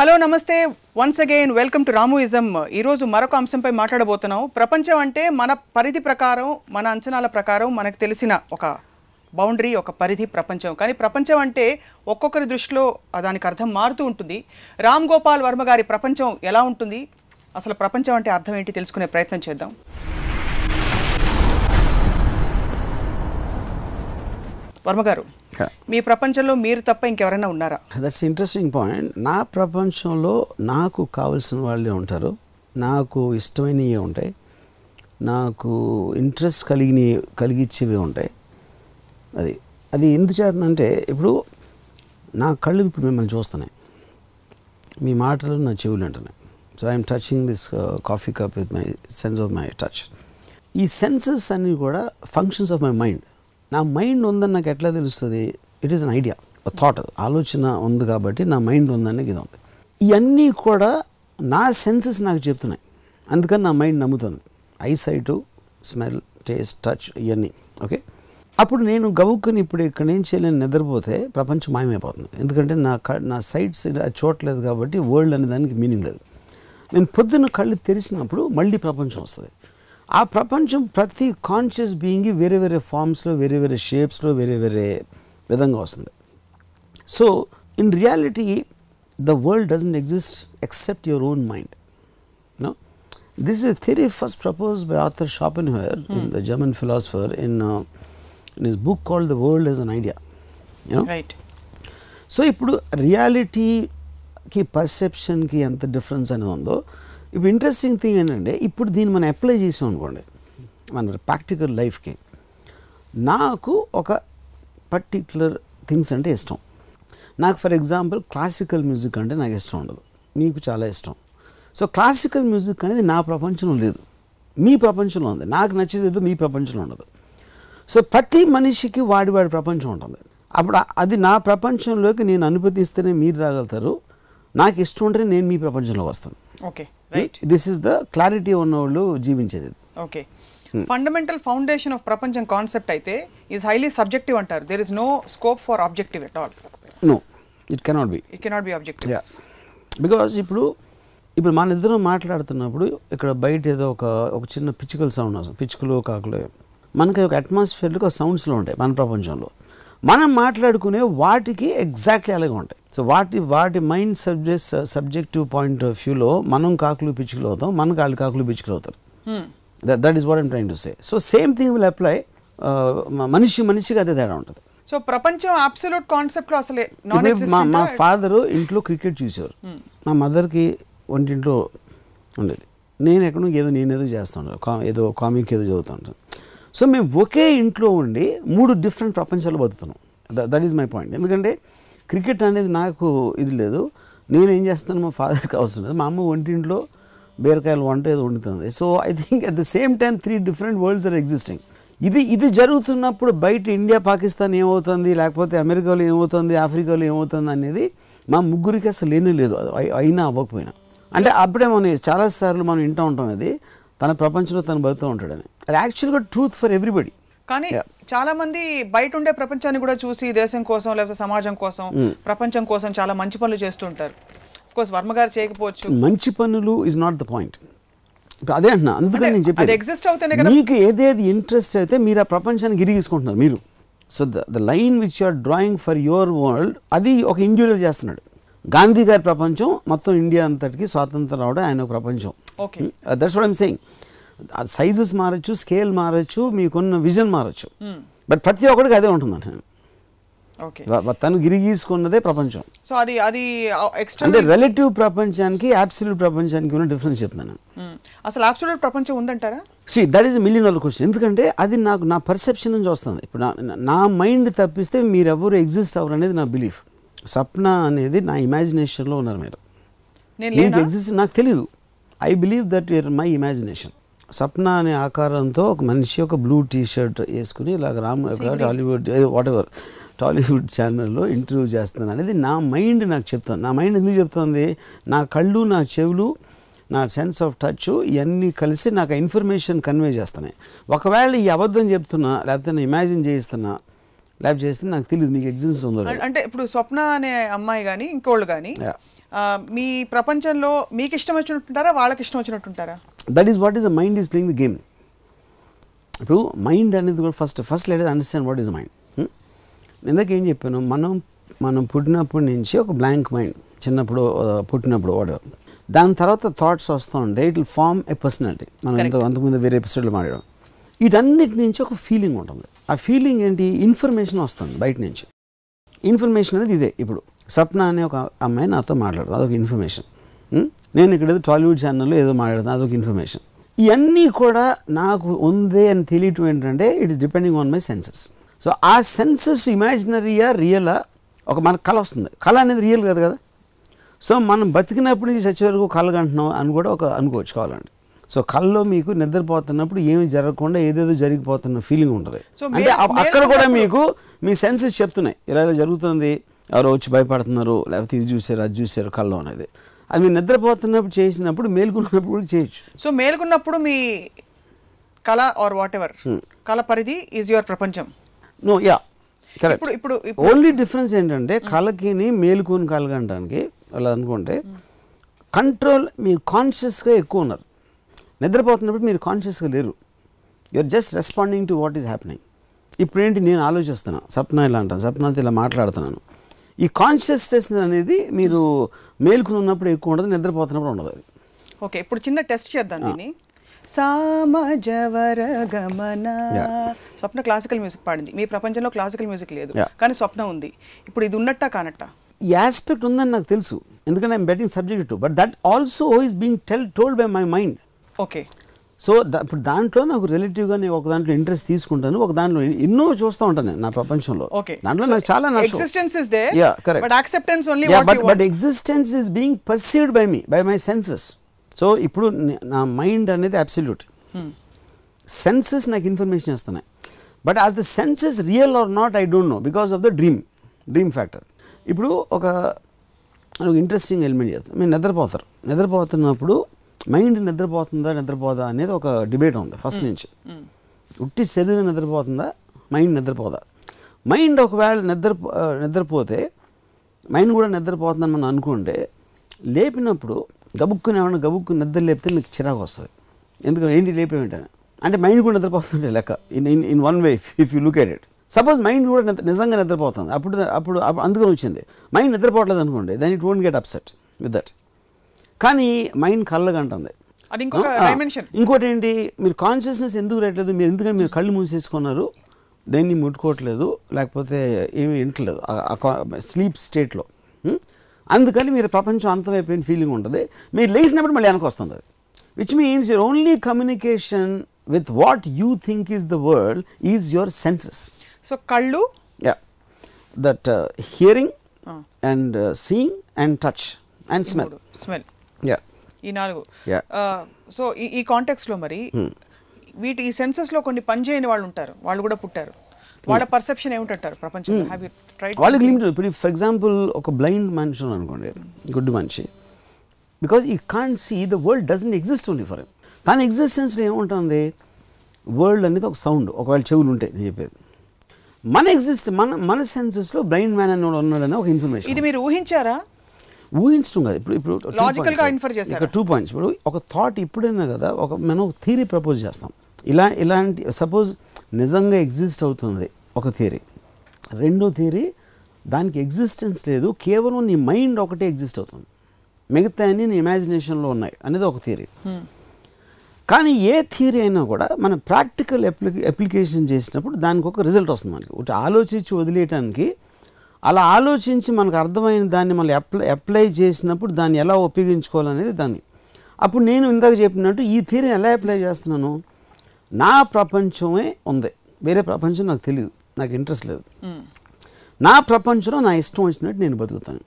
Hello నమస్తే. Once again welcome to రాముయిజం ఈరోజు మరొక అంశంపై మాట్లాడబోతున్నాం. ప్రపంచం అంటే మన పరిధి ప్రకారం మన అంచనాల ప్రకారం మనకు తెలిసిన ఒక బౌండరీ ఒక పరిధి ప్రపంచం. కానీ ప్రపంచం అంటే ఒక్కొక్కరి దృష్టిలో దానికి అర్థం మారుతూ ఉంటుంది. రామ్ గోపాల్ వర్మ గారి ప్రపంచం ఎలా ఉంటుంది? అసలు ప్రపంచం అంటే అర్థం ఏంటి తెలుసుకునే ప్రయత్నం చేద్దాం. వర్మ గారు మీ ప్రపంచంలో మీరు తప్ప ఇంకెవరైనా ఉన్నారా? దట్స్ ఇంట్రెస్టింగ్ పాయింట్ నా ప్రపంచంలో నాకు కావలసిన వాళ్ళే ఉంటారు. నాకు ఇష్టమైనవి ఉంటాయి. నాకు ఇంట్రెస్ట్ కలిగిన కలిగించేవి ఉంటాయి. అది అది ఎందుకు చేస్తుందంటే ఇప్పుడు నా కళ్ళు ఇప్పుడు మిమ్మల్ని చూస్తున్నాయి. మీ మాటలు నా చెవులు అంటున్నాయి so I'm touching this coffee cup with my sense of my touch ఈ సెన్సెస్ అన్నీ కూడా ఫంక్షన్స్ ఆఫ్ మై మైండ్ నా మైండ్ ఉందని నాకు ఎట్లా తెలుస్తుంది? It is an idea thought ఆలోచన ఉంది కాబట్టి నా మైండ్ ఉందని ఇది ఉంది. ఇవన్నీ కూడా నా సెన్సెస్ నాకు చెప్తున్నాయి. అందుకని నా మైండ్ నమ్ముతుంది. I sight smell taste touch ఇవన్నీ ఓకే అప్పుడు నేను గవుక్కుని ఇప్పుడు ఇక్కడ నుంచి నేను నిద్రపోతే ప్రపంచం మాయమైపోతుంది. ఎందుకంటే నా క నా సైట్స్ చూడలేదు కాబట్టి వరల్డ్ అనే దానికి మీనింగ్ లేదు. నేను పొద్దున్న కళ్ళు తెరిచినప్పుడు మళ్ళీ ప్రపంచం వస్తుంది. ఆ ప్రపంచం ప్రతి కాన్షియస్ బీయింగ్ వేరే వేరే ఫామ్స్లో వేరే వేరే షేప్స్లో వేరే వేరే విధంగా వస్తుంది so in reality the world doesn't exist except your own mind No? This is a theory first proposed by Arthur Schopenhauer, in the German philosopher, in, uh, in his book called The World as an Idea. You know? Right so ఇప్పుడు రియాలిటీకి పర్సెప్షన్కి ఎంత difference అనేది ఉందో ఇప్పుడు interesting thing ఏంటంటే ఇప్పుడు దీన్ని మనం అప్లై చేసాం అనుకోండి మన ప్రాక్టికల్ లైఫ్కి నాకు ఒక పర్టిక్యులర్ థింగ్స్ అంటే ఇష్టం. నాకు ఫర్ ఎగ్జాంపుల్ క్లాసికల్ మ్యూజిక్ అంటే నాకు ఇష్టం ఉండదు. మీకు చాలా ఇష్టం. సో క్లాసికల్ మ్యూజిక్ అనేది నా ప్రపంచంలో లేదు. మీ ప్రపంచంలో ఉంది. నాకు నచ్చేది మీ ప్రపంచంలో ఉండదు. సో ప్రతి మనిషికి వాడి వాడి ప్రపంచం ఉంటుంది. అప్పుడు అది నా ప్రపంచంలోకి నేను అనుమతిస్తేనే మీరు రాగలుగుతారు. నాకు ఇష్టం ఉంటేనే నేను మీ ప్రపంచంలోకి వస్తాను. Okay this is the clarity ఉన్నవాళ్ళు జీవించేది. ఓకే ఫండమెంటల్ ఫౌండేషన్ ఆఫ్ ప్రపంచం కాన్సెప్ట్ అయితే ఈజ్ హైలీ సబ్జెక్టివ్ అంటారు. There is no scope for objective at all no it cannot be it cannot be objective yeah because ఇప్పుడు ఇప్పుడు మన ఇద్దరం మాట్లాడుతున్నప్పుడు ఇక్కడ బయట ఏదో ఒక ఒక చిన్న పిచ్చుకల సౌండ్ వస్తుంది. పిచ్చుకలు కాకులు. మనకి ఒక అట్మాస్ఫియర్లో సౌండ్స్లో ఉంటాయి మన ప్రపంచంలో. మనం మాట్లాడుకునే వాటికి ఎగ్జాక్ట్లీ అలాగే ఉంటాయి. సో వాటి వాటి mind subject subjective point of వ్యూలో మనం కాకులు పిచ్చుకలు అవుతాం మన కాళ్ళు కాకులు పిచ్చుకలు అవుతారు. That that is what I'm trying to say so same thing will apply మనిషి మనిషికి అదే తేడా ఉంటుంది. సో ప్రపంచం అబ్సల్యూట్ కాన్సెప్ట్లో అసలే మా మా ఫాదరు ఇంట్లో క్రికెట్ చూసేవారు. మా మదర్కి వంటింట్లో ఉండేది. నేను ఎక్కడో ఏదో నేను ఏదో చేస్తాను కా ఏదో కామిక్ ఏదో చదువుతుంటాను సో మేము ఒకే ఇంట్లో ఉండి మూడు డిఫరెంట్ ప్రపంచాలు బతుకుతున్నాం. దట్ ఈస్ మై పాయింట్ ఎందుకంటే క్రికెట్ అనేది నాకు ఇది లేదు. నేను ఏం చేస్తాను మా ఫాదర్కి అవసరం లేదు. మా అమ్మ వంటింట్లో బీరకాయలు వంట ఏదో వండుతుంది. So I think at the same time three different worlds are existing ఇది ఇది జరుగుతున్నప్పుడు బయట ఇండియా పాకిస్తాన్ ఏమవుతుంది లేకపోతే అమెరికాలో ఏమవుతుంది ఆఫ్రికాలో ఏమవుతుంది అనేది మా ముగ్గురికి అసలు లేనే లేదు. అయినా అవ్వకపోయినా. అంటే అప్పుడే మనం చాలాసార్లు మనం వింటూ ఉంటాం అది. తన ప్రపంచంలో తను బతుకుతూ ఉంటాడని. అది యాక్చువల్గా ట్రూత్ ఫర్ ఎవ్రీబడి కానీ. చాలా మంది బయట ఉండే ప్రపంచాన్ని కూడా చూసి దేశం కోసం లేకపోతే సమాజం కోసం ప్రపంచం కోసం చాలా మంచి పనులు చేస్తుంటారు. కోర్స్ వర్మ గారు చేయకపోవచ్చు. మంచి పనులు ఇస్ నాట్ ద పాయింట్ అదే అంటున్నా అందుకని నేను చెప్పేది. exist అవుతేనే కదా- మీకు ఏదేది ఇంట్రెస్ట్ అయితే మీరు ఆ ప్రపంచానికి గిరిగీసుకుంటున్నారు మీరు. So the the line which you're drawing for your world అది ఒక ఇండివిజువల్ చేస్తున్నాడు. గాంధీ గారి ప్రపంచం మొత్తం ఇండియా అంతటికి స్వాతంత్రం రావడం ఆయన ఒక ప్రపంచం. Okay that's what I'm saying sizes మారచ్చు స్కేల్ మారచ్చు మీకున్న విజన్ మారచ్చు. బట్ ప్రతి ఒక్కడికి అదే ఉంటుంది అంటున్నాను ఓకే. వ- తను గిరిగీసుకున్నదే ప్రపంచం. సో అది అది అంటే రిలేటివ్ ప్రపంచానికి అబ్సల్యూట్ ప్రపంచానికి ఉన్న డిఫరెన్స్ చెప్తున్నాను అసలు అబ్సల్యూట్ ప్రపంచం ఉందంటారా? See that is million dollar question ఎందుకంటే అది నాకు నా పర్సెప్షన్ నుంచి వస్తుంది. ఇప్పుడు నా మైండ్ తప్పిస్తే మీరెవరు ఎగ్జిస్ట్ అవ్వరు అనేది నా బిలీఫ్ సప్న అనేది నా ఇమాజినేషన్లో ఉన్నారు మీరు. నేను మీకు ఎగ్జిస్ట్ నాకు తెలీదు. I believe that your my imagination Sapna అనే ఆకారంతో ఒక మనిషి ఒక బ్లూ టీ షర్ట్ వేసుకుని ఇలాగ Ram Tollywood whatever Tollywood ఛానల్లో ఇంటర్వ్యూ చేస్తున్నాను. అనేది నా మైండ్ నాకు చెప్తుంది. నా మైండ్ ఎందుకు చెప్తుంది? నా కళ్ళు నా చెవులు నా సెన్స్ ఆఫ్ టచ్ ఇవన్నీ కలిసి నాకు ఇన్ఫర్మేషన్ కన్వే చేస్తున్నాయి. ఒకవేళ ఈ అబద్ధం చెప్తున్నా లేకపోతే నేను ఇమాజిన్ చేయిస్తున్నా లేకపోతే చేస్తే నాకు తెలియదు మీకు ఎగ్జిస్ట్ ఉందో. అంటే ఇప్పుడు స్వప్న అనే అమ్మాయి కానీ ఇంకోళ్ళు కానీ మీ ప్రపంచంలో మీకు ఇష్టం వచ్చినట్టుంటారా? వాళ్ళకి ఇష్టం వచ్చినట్టుంటారా? That is what is the mind is playing the game ఇప్పుడు మైండ్ అనేది కూడా first first let understand what is mind ఇందాక ఏం చెప్పాను? మనం మనం పుట్టినప్పటి నుంచి ఒక బ్లాంక్ మైండ్ చిన్నప్పుడు పుట్టినప్పుడు వాడు దాని తర్వాత థాట్స్ వస్తూ ఉంటే it will form a personality మనం ఎంత అంతకుముందు వేరే ఎపిసోడ్లో మాట్లాడాం. వీటన్నిటి నుంచి ఒక ఫీలింగ్ ఉంటుంది. ఆ ఫీలింగ్ ఏంటి? ఇన్ఫర్మేషన్ వస్తుంది బయట నుంచి. ఇన్ఫర్మేషన్ అనేది ఇదే. ఇప్పుడు సప్న అనే ఒక అమ్మాయి నాతో మాట్లాడుతుంది. అదొక ఇన్ఫర్మేషన్? నేను ఇక్కడ ఏదో టాలీవుడ్ ఛానల్లో ఏదో మాట్లాడుతాను అదొక ఇన్ఫర్మేషన్ ఇవన్నీ కూడా నాకు ఉంది అని తెలియటం ఏంటంటే it is depending on my senses so ఆ సెన్సెస్ ఇమాజినరీయా రియలా ఒక మనకు కళ వస్తుంది. కళ అనేది రియల్ కదా కదా? సో మనం బతికినప్పుడు నుంచి చచ్చే వరకు కళ అంటున్నాం అని కూడా ఒక అనుకోవచ్చు కావాలండి. సో కళ్ళలో మీకు నిద్రపోతున్నప్పుడు ఏమి జరగకుండా ఏదేదో జరిగిపోతున్న ఫీలింగ్ ఉంటుంది. అంటే అక్కడ కూడా మీకు మీ సెన్సెస్ చెప్తున్నాయి. ఇలా ఇలా జరుగుతుంది ఎవరో వచ్చి భయపడుతున్నారు లేకపోతే ఇది చూసారు అది చూసారు కళ్ళు అనేది. అది మీరు నిద్రపోతున్నప్పుడు చేసినప్పుడు మేలుకున్నప్పుడు కూడా చేయొచ్చు. సో మేలుకున్నప్పుడు మీ కళ ఆర్ వాట్ ఎవర్ కళ పరిధి ఈజ్ యువర్ ప్రపంచం. నో యా కరెక్ట్ ఇప్పుడు ఓన్లీ డిఫరెన్స్ ఏంటంటే కళకిని మేలుకొని కలగంటానికి అలా అనుకుంటే కంట్రోల్ మీరు కాన్షియస్గా ఎక్కువ ఉన్నారు. నిద్రపోతున్నప్పుడు మీరు కాన్షియస్గా లేరు. You're just responding to what is happening ఇప్పుడు ఏంటి నేను ఆలోచిస్తున్నాను సప్న ఇలా అంటాను సప్నాతో ఇలా మాట్లాడుతున్నాను. ఈ కాన్షియస్నెస్ అనేది మీరు మేలుకుని ఉన్నప్పుడు ఎక్కువ ఉండదు నిద్రపోతున్నప్పుడు ఉండదు అది. ఓకే ఇప్పుడు చిన్న టెస్ట్ చేద్దాం దీన్ని. సామజవర గమన స్వప్న క్లాసికల్ మ్యూజిక్ పాడింది. మీ ప్రపంచంలో క్లాసికల్ మ్యూజిక్ లేదు. కానీ స్వప్న ఉంది. ఇప్పుడు ఇది ఉన్నట్టా కానట్టా? ఈ ఆస్పెక్ట్ ఉందని నాకు తెలుసు. ఎందుకంటే I'm betting subject to but that also is being tell told by my mind okay. So ఇప్పుడు దాంట్లో నాకు రిలేటివ్గా నేను ఒక దాంట్లో ఇంట్రెస్ట్ తీసుకుంటాను ఒక దాంట్లో ఎన్నో చూస్తూ ఉంటాను నేను నా ప్రపంచంలో. దాంట్లో నాకు చాలా existence. But existence is being perceived by me by my senses. So ఇప్పుడు నే- మైండ్ అనేది అబ్సల్యూట్ సెన్సెస్ నాకు ఇన్ఫర్మేషన్ ఇస్తున్నాయి but as the senses real are not I don't know because of the dream dream factor ఇప్పుడు ఒక interesting element చేస్తాం మీరు నిద్రపోతారు. నిద్రపోతున్నప్పుడు మైండ్ నిద్రపోతుందా నిద్రపోదా అనేది ఒక డిబేట్ ఉంది ఫస్ట్ నుంచి. ఉట్టి శరీరం నిద్రపోతుందా మైండ్ నిద్రపోదా? మైండ్ ఒకవేళ నిద్ర నిద్రపోతే మైండ్ కూడా నిద్రపోతుందని మనం అనుకుంటే లేపినప్పుడు గబుక్కుని ఏమన్నా గబుక్కు నిద్ర లేపితే మీకు చిరాకు వస్తుంది. ఎందుకంటే ఏంటి లేపేమిటని అంటే మైండ్ కూడా నిద్రపోతుంటే లెక్క. In in in one way if you look at it. Suppose mind కూడా నిద్ర నిజంగా నిద్రపోతుంది. అప్పుడు అప్పుడు అప్పుడు అందుకని వచ్చింది. మైండ్ నిద్రపోవట్లేదు అనుకోండి then it won't get upset with that. కానీ మైండ్ కళ్ళగంటుంది. ఇంకోటి ఏంటి మీరు కాన్షియస్నెస్ ఎందుకు రావట్లేదు? మీరు ఎందుకంటే మీరు కళ్ళు మూసేసుకున్నారు? దేన్ని ముట్టుకోవట్లేదు? లేకపోతే ఏమీ వింటలేదు స్లీప్ స్టేట్లో అందుకని మీరు ప్రపంచం అంతమైపోయిన ఫీలింగ్ ఉంటుంది. మీరు లేచినప్పుడు మళ్ళీ వెనక వస్తుంది అది. Which means your only communication with what you think is the world is your senses so కళ్ళు? Yeah that hearing and seeing and touch and smell smell ఈ నాలుగు. సో ఈ ఈ కాంటెక్స్లో మరి వీటి ఈ సెన్సెస్లో కొన్ని పని చేయని వాళ్ళు ఉంటారు. వాళ్ళు కూడా పుట్టారు. వాళ్ళ పర్సెప్షన్ ఏమిటంటారు ప్రపంచంలో? హ్యావ్ యూ ట్రైడ్ వాళ్ళకి లిమిట్ ఇప్పుడు ఫర్ ఎగ్జాంపుల్ ఒక బ్లైండ్ మనిషి అనుకోండి గుడ్ మనిషి. Because he can't see the world doesn't exist only for తన ఎగ్జిస్టెన్స్లో ఏముంటుంది? వరల్డ్ అనేది ఒక సౌండ్ ఒకవేళ చెవులు ఉంటాయి నేను చెప్పేది. మన ఎగ్జిస్ట్ మన మన సెన్సెస్లో బ్లైండ్ మ్యాన్ అని ఉన్నాడని ఒక ఇన్ఫర్మేషన్ ఇది మీరు ఊహించారా? ఊహించడం కాదు. ఇప్పుడు ఇప్పుడు. గా టూ పాయింట్స్ ఇప్పుడు ఒక థాట్ ఇప్పుడైనా కదా ఒక మనం ఒక థియరీ ప్రపోజ్ చేస్తాం. ఇలా ఇలాంటి సపోజ్ నిజంగా ఎగ్జిస్ట్ అవుతుంది ఒక థియరీ రెండో థియరీ దానికి ఎగ్జిస్టెన్స్ లేదు కేవలం నీ మైండ్ ఒకటే ఎగ్జిస్ట్ అవుతుంది. మిగతా అన్ని నీ ఇమాజినేషన్లో ఉన్నాయి అనేది ఒక థియరీ కానీ ఏ థియరీ అయినా కూడా మనం ప్రాక్టికల్ అప్లికే అప్లికేషన్ చేసినప్పుడు దానికి ఒక రిజల్ట్ వస్తుంది మనకి. ఒకటి ఆలోచించి వదిలేయటానికి అలా ఆలోచించి మనకు అర్థమైన దాన్ని మళ్ళీ అప్లై అప్లై చేసినప్పుడు దాన్ని ఎలా ఉపయోగించుకోవాలనేది దాన్ని. అప్పుడు నేను ఇందాక చెప్పినట్టు ఈ థియరీని ఎలా అప్లై చేస్తున్నాను? నా ప్రపంచమే ఉంది. వేరే ప్రపంచం నాకు తెలియదు నాకు ఇంట్రెస్ట్ లేదు. నా ప్రపంచంలో నా ఇష్టం వచ్చినట్టు నేను బతుకుతాను.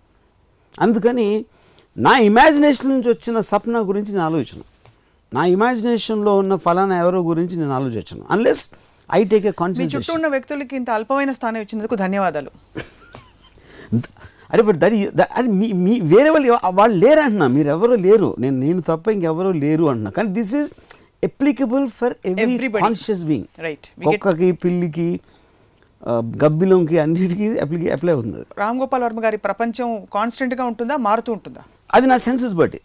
అందుకని నా ఇమాజినేషన్ నుంచి వచ్చిన సప్న గురించి నేను ఆలోచన. నా ఇమాజినేషన్లో ఉన్న ఫలానా ఎవరో గురించి నేను ఆలోచించను unless I take a conscious చుట్టూ ఉన్న వ్యక్తులకి ఇంత అల్పమైన స్థానం ఇచ్చినందుకు ధన్యవాదాలు. అరే బట్ దట్ అది మీ మీ వేరే వాళ్ళు వాళ్ళు లేరు అంటున్నా. మీరు ఎవరో లేరు. నేను నేను తప్ప ఇంకెవరో లేరు అంటున్నా. కానీ this is applicable for every. Conscious being కుక్కకి పిల్లికి గబ్బిలంకి అన్నిటికీ అప్లికే అప్లై అవుతుంది. రామ్ గోపాల్ వర్మ గారి ప్రపంచం కాన్స్టెంట్గా ఉంటుందా? మారుతూ ఉంటుందా? అది నా సెన్సెస్ బట్టి.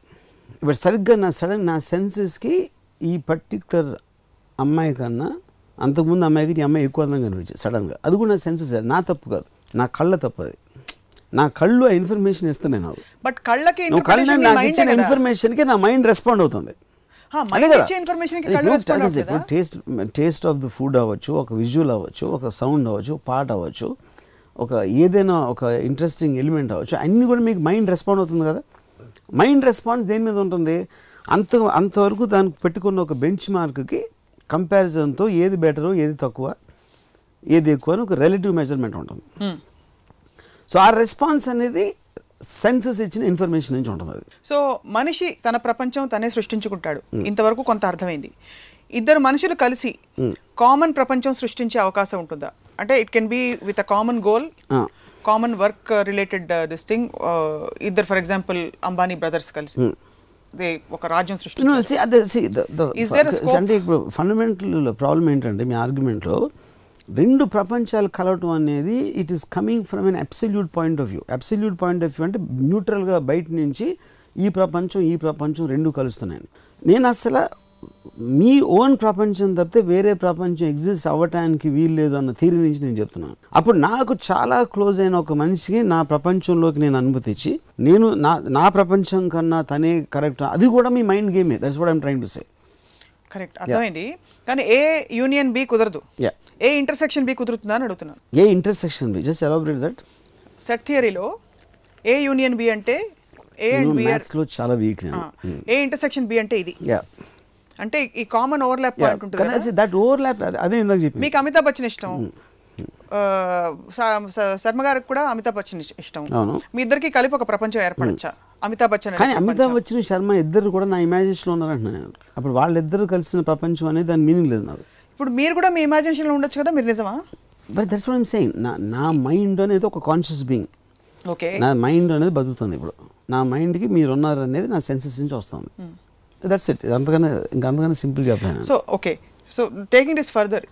ఇప్పుడు సరిగ్గా నా సడన్ నా సెన్సెస్కి ఈ పర్టికులర్ అమ్మాయి కన్నా అంతకుముందు అమ్మాయికి ఈ అమ్మాయి ఎక్కువ అందంగా కనిపించింది సడన్గా. అది కూడా నా సెన్సెస్ నా తప్పు కాదు. నా కళ్ళ తప్పు అది. నా కళ్ళు ఆ ఇన్ఫర్మేషన్ బట్ కళ్ళకి కళ్ళు interpretation నాకు ఇచ్చిన. ఇన్ఫర్మేషన్కి నా మైండ్ రెస్పాండ్ అవుతుంది టేస్ట్-? ఇప్పుడు taste taste of the food అవ్వచ్చు ఒక విజువల్ అవ్వచ్చు ఒక సౌండ్ అవ్వచ్చు పాట అవ్వచ్చు ఒక ఏదైనా ఒక ఇంట్రెస్టింగ్ ఎలిమెంట్ అవ్వచ్చు అన్నీ కూడా మీకు మైండ్ రెస్పాండ్ అవుతుంది కదా మైండ్ రెస్పాన్స్ దేని మీద ఉంటుంది అంత అంతవరకు దానికి పెట్టుకున్న ఒక బెంచ్ మార్క్కి కంపారిజన్తో ఏది బెటరు ఏది తక్కువ ఏది ఎక్కువ అని ఒక రిలేటివ్ మెజర్మెంట్ ఉంటుంది Hmm. సో ఆ రెస్పాన్స్ అనేది సెన్సెస్ ఇచ్చిన ఇన్ఫర్మేషన్ నుంచి ఉంటుంది సో మనిషి తన ప్రపంచం తనే సృష్టించుకుంటాడు. ఇంతవరకు కొంత అర్థమైంది. ఇద్దరు మనుషులు కలిసి కామన్ ప్రపంచం సృష్టించే అవకాశం ఉంటుందా? అంటే it can be with a common goal. Common work related this thing ఇద్దరు ఫర్ ఎగ్జాంపుల్ అంబానీ బ్రదర్స్ కలిసి. దే ఒక రాజ్యం? అంటే ఇప్పుడు ఫండమెంటల్ ప్రాబ్లం ఏంటంటే మీ ఆర్గ్యుమెంట్లో రెండు ప్రపంచాలు కలవటం అనేది it is coming from an absolute point of view absolute point of view అంటే న్యూట్రల్గా బయట నుంచి ఈ ప్రపంచం ఈ ప్రపంచం రెండు కలుస్తున్నాయి. నేను అసలు మీ ఓన్ ప్రపంచం తప్పితే వేరే ప్రపంచం ఎగ్జిస్ట్ అవ్వటానికి వీలు లేదు అన్న థీరీ నుంచి నేను చెప్తున్నాను. అప్పుడు నాకు చాలా క్లోజ్ అయిన ఒక మనిషికి నా ప్రపంచంలోకి నేను అనుమతిచ్చి నేను నా నా ప్రపంచం కన్నా తనే కరెక్ట్ అది కూడా మీ mind గేమే that's what I'm trying to say correct అర్థమైంది. కానీ ఏ యూనియన్ బి కుదరదు. ఏ ఇంటర్సెక్షన్ బి కుదురుతుందా అని అడుగుతున్నాను. A intersection B? Just elaborate that set థియరీలో A union B అంటే ఏ అండ్ బి మ్యాథ్స్లో చాలా వీక్ ఏ ఇంటర్సెక్షన్ బి అంటే ఇది. యా అంటే ఈ common overlap that overlap అదే ఇందాక మీకు అమితాబ్ బచ్చన్ ఇష్టం. స- శర్మ గారికి కూడా అమితాబ్ బచ్చన్ ఇష్- ఇష్టం. అవును. మీ ఇద్దరికి కలిపి ఒక ప్రపంచం ఏర్పడచ్చా? అమితాబ్ బచ్చన్ కానీ. అమితాబ్ బచ్చన్ శర్మ ఇద్దరు కూడా నా ఇమాజినేషన్లో ఉన్నారంటున్నాను నేను. అప్పుడు వాళ్ళిద్దరు కలిసిన ప్రపంచం అనేది దాని మీనింగ్ లేదు నాకు. ఇప్పుడు మీరు కూడా మీ ఇమాజినేషన్లో ఉండొచ్చు కదా మీరు నిజమా? But that's what I'm saying నా నా మైండ్ అనేది ఒక కాన్షియస్ బీయింగ్ ఓకే. నా మైండ్ అనేది బతుకుతుంది ఇప్పుడు. నా మైండ్కి మీరు ఉన్నారు అనేది నా సెన్సెస్ నుంచి వస్తుంది. దట్స్ ఇట్ అంతకన్నా ఇంకా అంతకన్నా సింపుల్ చెప్పాను so okay so taking this further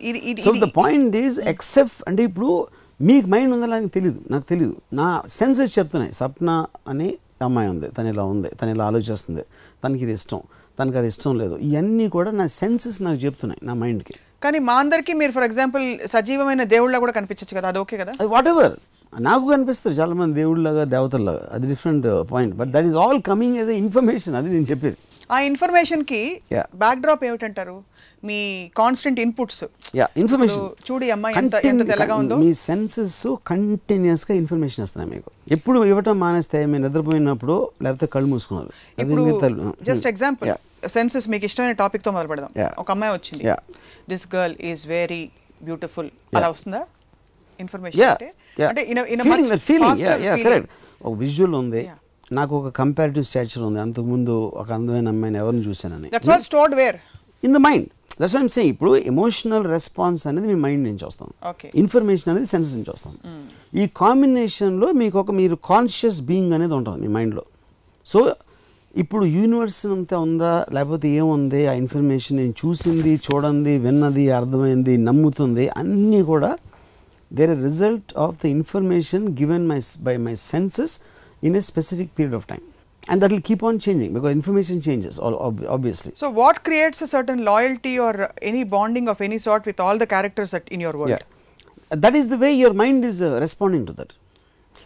so the point is except అంటే ఇప్పుడు మీకు మైండ్ ఉందా నాకు తెలియదు నాకు తెలియదు నా సెన్సెస్ చెప్తున్నాయి. సప్న అని అమ్మాయి ఉంది తను ఇలా ఉంది తను ఇలా ఆలోచిస్తుంది. తనకి ఇది ఇష్టం తనకి అది ఇష్టం లేదు. ఇవన్నీ కూడా నా సెన్సెస్ నాకు చెప్తున్నాయి నా మైండ్కి కానీ మా అందరికి మీరు ఫర్ ఎగ్జాంపుల్ సజీవమైన దేవుళ్ళ కూడా కనిపించచ్చు కదా అది ఓకే కదా? వాట్ ఎవర్ నాకు కనిపిస్తారు చాలా మంది దేవుళ్ళలాగా దేవతల్లాగా. అది different point but that is all coming as a information అది నేను చెప్పేది. ఆ ఇన్ఫర్మేషన్కి Yeah. బ్యాక్ డ్రాప్ ఏమిటంటారు? మీ కాన్స్టెంట్ ఇన్పుట్స్ యా ఇన్ఫర్మేషన్ చూడు ఈ అమ్మాయి ఎంత- ఎంత తెల్లగా ఉందో. మీ సెన్సెస్ కంటిన్యూస్గా ఇన్ఫర్మేషన్ ఇస్తున్నాయి మీకు. ఎప్పుడు ఇవ్వటం మానేస్తే మీరు నిద్రపోయినప్పుడు లేకపోతే కళ్ళు మూసుకున్నారు. ఇప్పుడు జస్ట్ ఎగ్జాంపుల్. సెన్సెస్ మీకు ఇష్టమైన టాపిక్తో మొదలు పెడదాం. ఒక అమ్మాయి వచ్చింది. This girl is very beautiful అలా వస్తుందా? ఇన్ఫర్మేషన్ అంటే? అంటే ఫీలింగ్ యా. కరెక్ట్ ఒక విజువల్ ఉంది. నాకు ఒక కంపారిటివ్ స్టాచర్ ఉంది. అంతకుముందు ఒక అందమైన అమ్మాయిని ఎవరిని చూశానని. That's all stored where in the mind that's I'm saying ఇప్పుడు ఎమోషనల్ రెస్పాన్స్ అనేది మీ మైండ్ నుంచి వస్తుంది. Okay. ఇన్ఫర్మేషన్ అనేది సెన్సెస్ నుంచి వస్తుంది. ఈ కాంబినేషన్లో మీకు ఒక మీరు కాన్షియస్ బీయింగ్ అనేది ఉంటుంది మీ మైండ్లో సో ఇప్పుడు యూనివర్స్ అంతా ఉందా? లేకపోతే ఏముంది? ఆ ఇన్ఫర్మేషన్ నేను చూసింది చూడండి విన్నది అర్థమైంది నమ్ముతుంది అన్నీ కూడా their result of the information given my by my senses in a specific period of time and that will keep on changing because information changes obviously so what creates a certain loyalty or any bonding of any sort with all the characters in your Yeah. World That is the way your mind is uh, responding to that.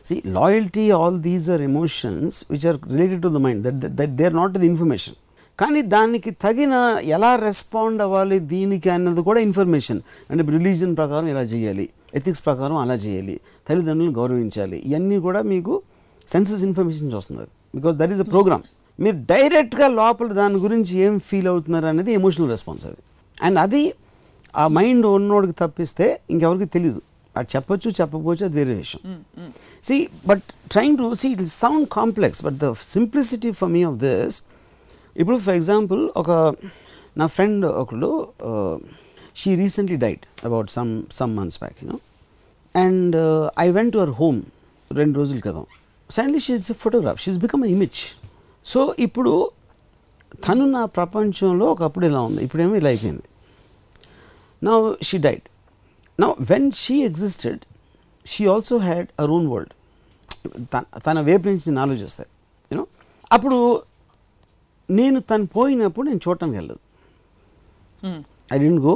See, loyalty, all these are emotions which are related to the mind, that, that, that they are not the information. కానీ దానికి తగిన ఎలా respond అవ్వాలి దీనికి అన్నది కూడా information అంటే religion ప్రకారం ఇలా చేయాలి ఎథిక్స్ ప్రకారం అలా చేయాలి తల్లిదండ్రులను గౌరవించాలి ఇవన్నీ కూడా మీకు సెన్సెస్ ఇన్ఫర్మేషన్ వస్తుంది because that is a program మీరు డైరెక్ట్గా లోపల దాని గురించి ఏం ఫీల్ అవుతున్నారు అనేది ఎమోషనల్ రెస్పాన్స్ అది. అండ్ అది ఆ మైండ్ ఉన్నోడికి తప్పిస్తే ఇంకెవరికి తెలియదు అది చెప్పొచ్చు చెప్పకపోవచ్చు అది వేరే విషయం. See but trying to see it sound complex but the simplicity for me of this ఇప్పుడు ఫర్ ఎగ్జాంపుల్ ఒక నా ఫ్రెండ్ ఒకడు she recently died about some some months back and I went to our home రెండు రోజుల క్రితం. Since she is a photograph she is become image so ఇప్పుడు తను నా ప్రపంచంలో ఒకప్పుడు ఇలా ఉంది? ఇప్పుడేమో ఇలా అయిపోయింది. నా షీ డైట్ నా when she existed she also had her own world తన వేపు నుంచి నేను ఆలోచిస్తాయి యూనో అప్పుడు నేను తను పోయినప్పుడు నేను చూడటానికి వెళ్ళదు I didn't go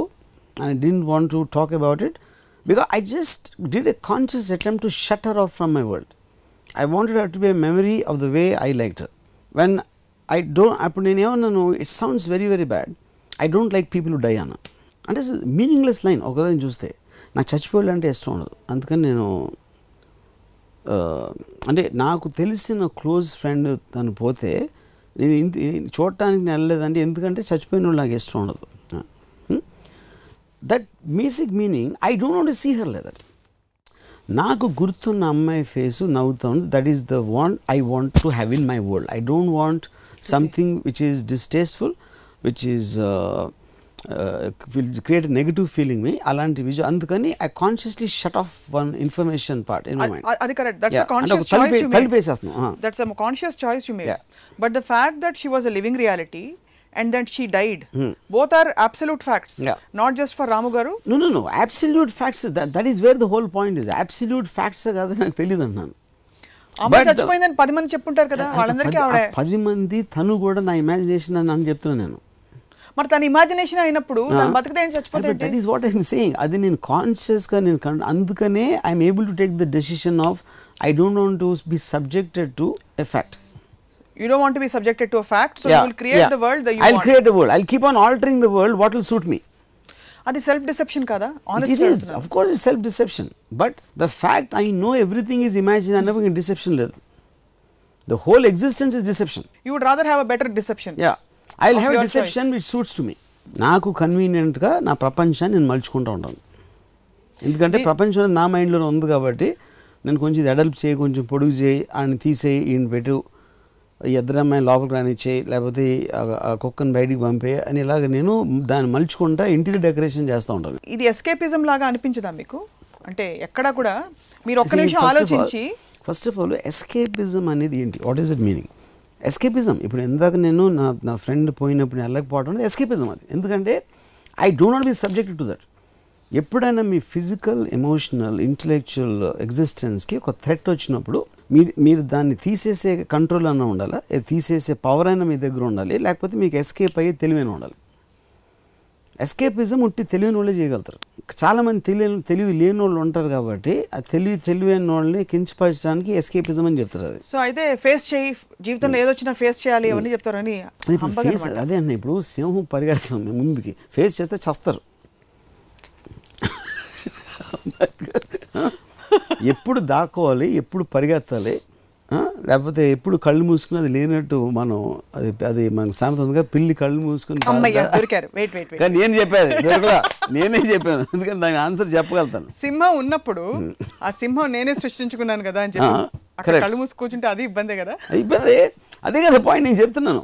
I didn't want to talk about it because I just did a conscious attempt to shutter off from my world I wanted her to be a memory of the way I liked her. When I don't, అప్పుడు నేను ఏమన్నాను it sounds very very bad I don't like people die అన్న అంటే meaningless line ఒకదాన్ని చూస్తే నాకు చచ్చిపోయాడు అంటే ఇష్టం ఉండదు. అందుకని నేను అంటే నాకు తెలిసిన క్లోజ్ ఫ్రెండ్ తను పోతే నేను ఇంటి చూడటానికి నేను ఎందుకంటే చచ్చిపోయిన వాళ్ళు నాకు ఇష్టం ఉండదు. That basic meaning I don't want see her leather నాకు గుర్తున్న అమ్మాయి ఫేసు నవ్వుతా ఉంది that is the want I want to have in my world I don't want something which is distasteful which is create negative feeling me అలాంటి visual అందుకని I consciously shut off one information part in అది correct that's a conscious choice you made. That's a conscious choice you made. But the fact that she was a living reality and that she died both are absolute facts. Not just for Ramu garu no no no absolute facts that is where the whole point is absolute facts కాదు నాకు తెలియదు But the- చచ్చిపోయిందని పది మంది చెప్పుంటారు కదా వాళ్ళందరికీ ఆవిడ. పది మంది తను కూడా నా ఇమాజినేషన్ అని అని చెప్తున్నాను నేను. మరి తన ఇమాజినేషన్ అయినప్పుడు బతికితే చచ్చిపోతే that? Is what I'm saying అది నేను కాన్షియస్గా నేను కన్- అందుకనే I'm able to take the decision of I don't want to be subjected to a fact You don't want to be subjected to a fact, so you will create the world that you I'll want. create a world. I'll keep on altering the world what will suit me. అది self deception కదా it honest is, of course, it's self-deception. But the fact I know everything is imagined, I never get deception. లేదు. The whole existence is deception. You would rather have a better deception Yeah. Have a your deception choice. which suits to me. నాకు కన్వీనియంట్గా నా ప్రపంచాన్ని నేను మలుచుకుంటూ ఉంటాను ఎందుకంటే మీ- ప్రపంచం నా మైండ్లోనే ఉంది కాబట్టి నేను కొంచెం ఇది అడల్ప్ చేయి కొంచెం పొడుగు చేయి ఆయన తీసేయి ఈయన పెట్టు ఈ ఇద్దరు అమ్మాయిని లోపలికి రానిచ్చేయి లేకపోతే ఆ- కుక్కను బయటికి పంపే అని ఇలాగ నేను దాన్ని మలుచుకుంటా ఇంటికి డెకరేషన్ చేస్తూ ఉంటాను. ఇది ఎస్కేపిజం లాగా అనిపించదా మీకు? అంటే ఎక్కడా కూడా మీరు ఒక్క నిమిషం ఆలోచించి ఫస్ట్ ఆఫ్ ఆల్ ఎస్కేపిజం అనేది ఏంటి? What is it meaning escapism ఇప్పుడు ఇందాక నేను నా నా ఫ్రెండ్ పోయినప్పుడు వెళ్ళకపోవడం అనేది ఎస్కేపిజం అది. ఎందుకంటే I do not be subjected to that ఎప్పుడైనా మీ ఫిజికల్ ఎమోషనల్ ఇంటలెక్చువల్ ఎగ్జిస్టెన్స్కి ఒక థ్రెట్ వచ్చినప్పుడు మీరు మీరు దాన్ని తీసేసే కంట్రోల్ అన్న ఉండాలా? తీసేసే పవర్ అయినా మీ దగ్గర ఉండాలి లేకపోతే మీకు ఎస్కేప్ అయ్యే తెలివైన ఉండాలి. ఎస్కేపిజం ఉట్టి తెలివైన వాళ్ళే చేయగలుగుతారు. చాలామంది తెలియని తెలివి లేని వాళ్ళు ఉంటారు కాబట్టి ఆ తెలివి తెలివైన వాళ్ళని కించపరచడానికి ఎస్కేపిజం అని చెప్తారు అది. సో అయితే ఫేస్ చేయి జీవితంలో ఏదొచ్చినా ఫేస్ చేయాలి అవన్నీ చెప్తారని ఫేస్. అదే అన్న ఇప్పుడు సింహం పరిగెడతాం మేము ముందుకి. ఫేస్ చేస్తే చస్తారు. ఎప్పుడు దాక్కోవాలి ఎప్పుడు పరిగెత్తాలి? లేకపోతే ఎప్పుడు కళ్ళు మూసుకుని అది లేనట్టు మనం అది అది మన సామెత ఉందిగా పిల్లి కళ్ళు మూసుకుని కానీ నేను చెప్పేది దొరకలా. నేనే చెప్పాను. ఎందుకంటే దాని ఆన్సర్ చెప్పగలుగుతాను. సింహం ఉన్నప్పుడు ఆ సింహం నేనే సృష్టించుకున్నాను కదా అని చెప్పి. కళ్ళు మూసి కూర్చుంటే అది ఇబ్బందే కదా? ఇబ్బంది. అదే కదా పాయింట్ నేను చెప్తున్నాను.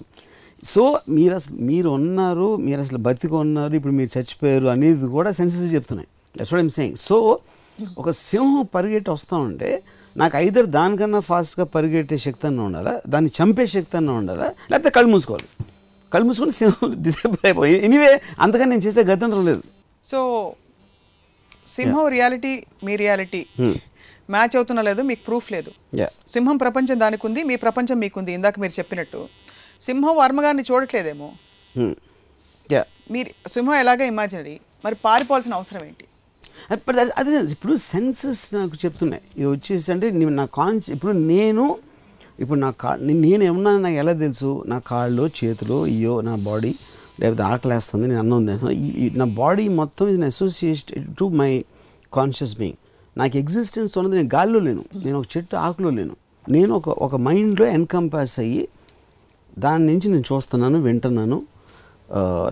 సో మీరు అసలు మీరు ఉన్నారు మీరు అసలు బతికి ఉన్నారు ఇప్పుడు మీరు చచ్చిపోయారు అనేది కూడా సెన్సెస్ చెప్తున్నాయి. That's what I'm saying so ఒక సింహం పరిగెట్టి వస్తూ ఉంటే నాకు ఐదర్ దానికన్నా ఫాస్ట్గా పరిగెట్టే శక్తి అన్న ఉండాలా? దాన్ని చంపే శక్తి అన్న ఉండాలా? లేకపోతే కళ్ళు మూసుకోవాలి. కళ్ళు మూసుకొని సింహం డిసేబుల్ అయిపోయి ఎనీవే అంతగా నేను చేసే గతంత్రం లేదు. సో సింహం రియాలిటీ మీ రియాలిటీ మ్యాచ్ అవుతున్నా లేదు మీకు ప్రూఫ్ లేదు. యా సింహం ప్రపంచం దానికి ఉంది మీ ప్రపంచం మీకుంది. ఇందాక మీరు చెప్పినట్టు. సింహం వర్మగారిని చూడట్లేదేమో. యా మీరు సింహం ఎలాగ ఇమాజినరీ మరి పారిపోవాల్సిన అవసరం ఏంటి? బట్ అది- అదే ఇప్పుడు సెన్సెస్ నాకు చెప్తున్నాయి. ఇవి వచ్చేసి అంటే నా కాన్స్ ఇప్పుడు నేను ఇప్పుడు నా కా నేను ఏమన్నా నాకు ఎలా తెలుసు? నా కాళ్ళు చేతులు ఇయో నా బాడీ లేకపోతే ఆకలేస్తుంది నేను అన్నం తింటున్నా. ఈ- నా బాడీ మొత్తం ఇది associated to my conscious being నాకు ఎగ్జిస్టెన్స్ ఉన్నది నేను గాల్లో లేను. నేను ఒక చెట్టు ఆకులో లేను. నేను ఒక ఒక మైండ్లో ఎన్కంపాస్ అయ్యి దాని నుంచి నేను చూస్తున్నాను వింటున్నాను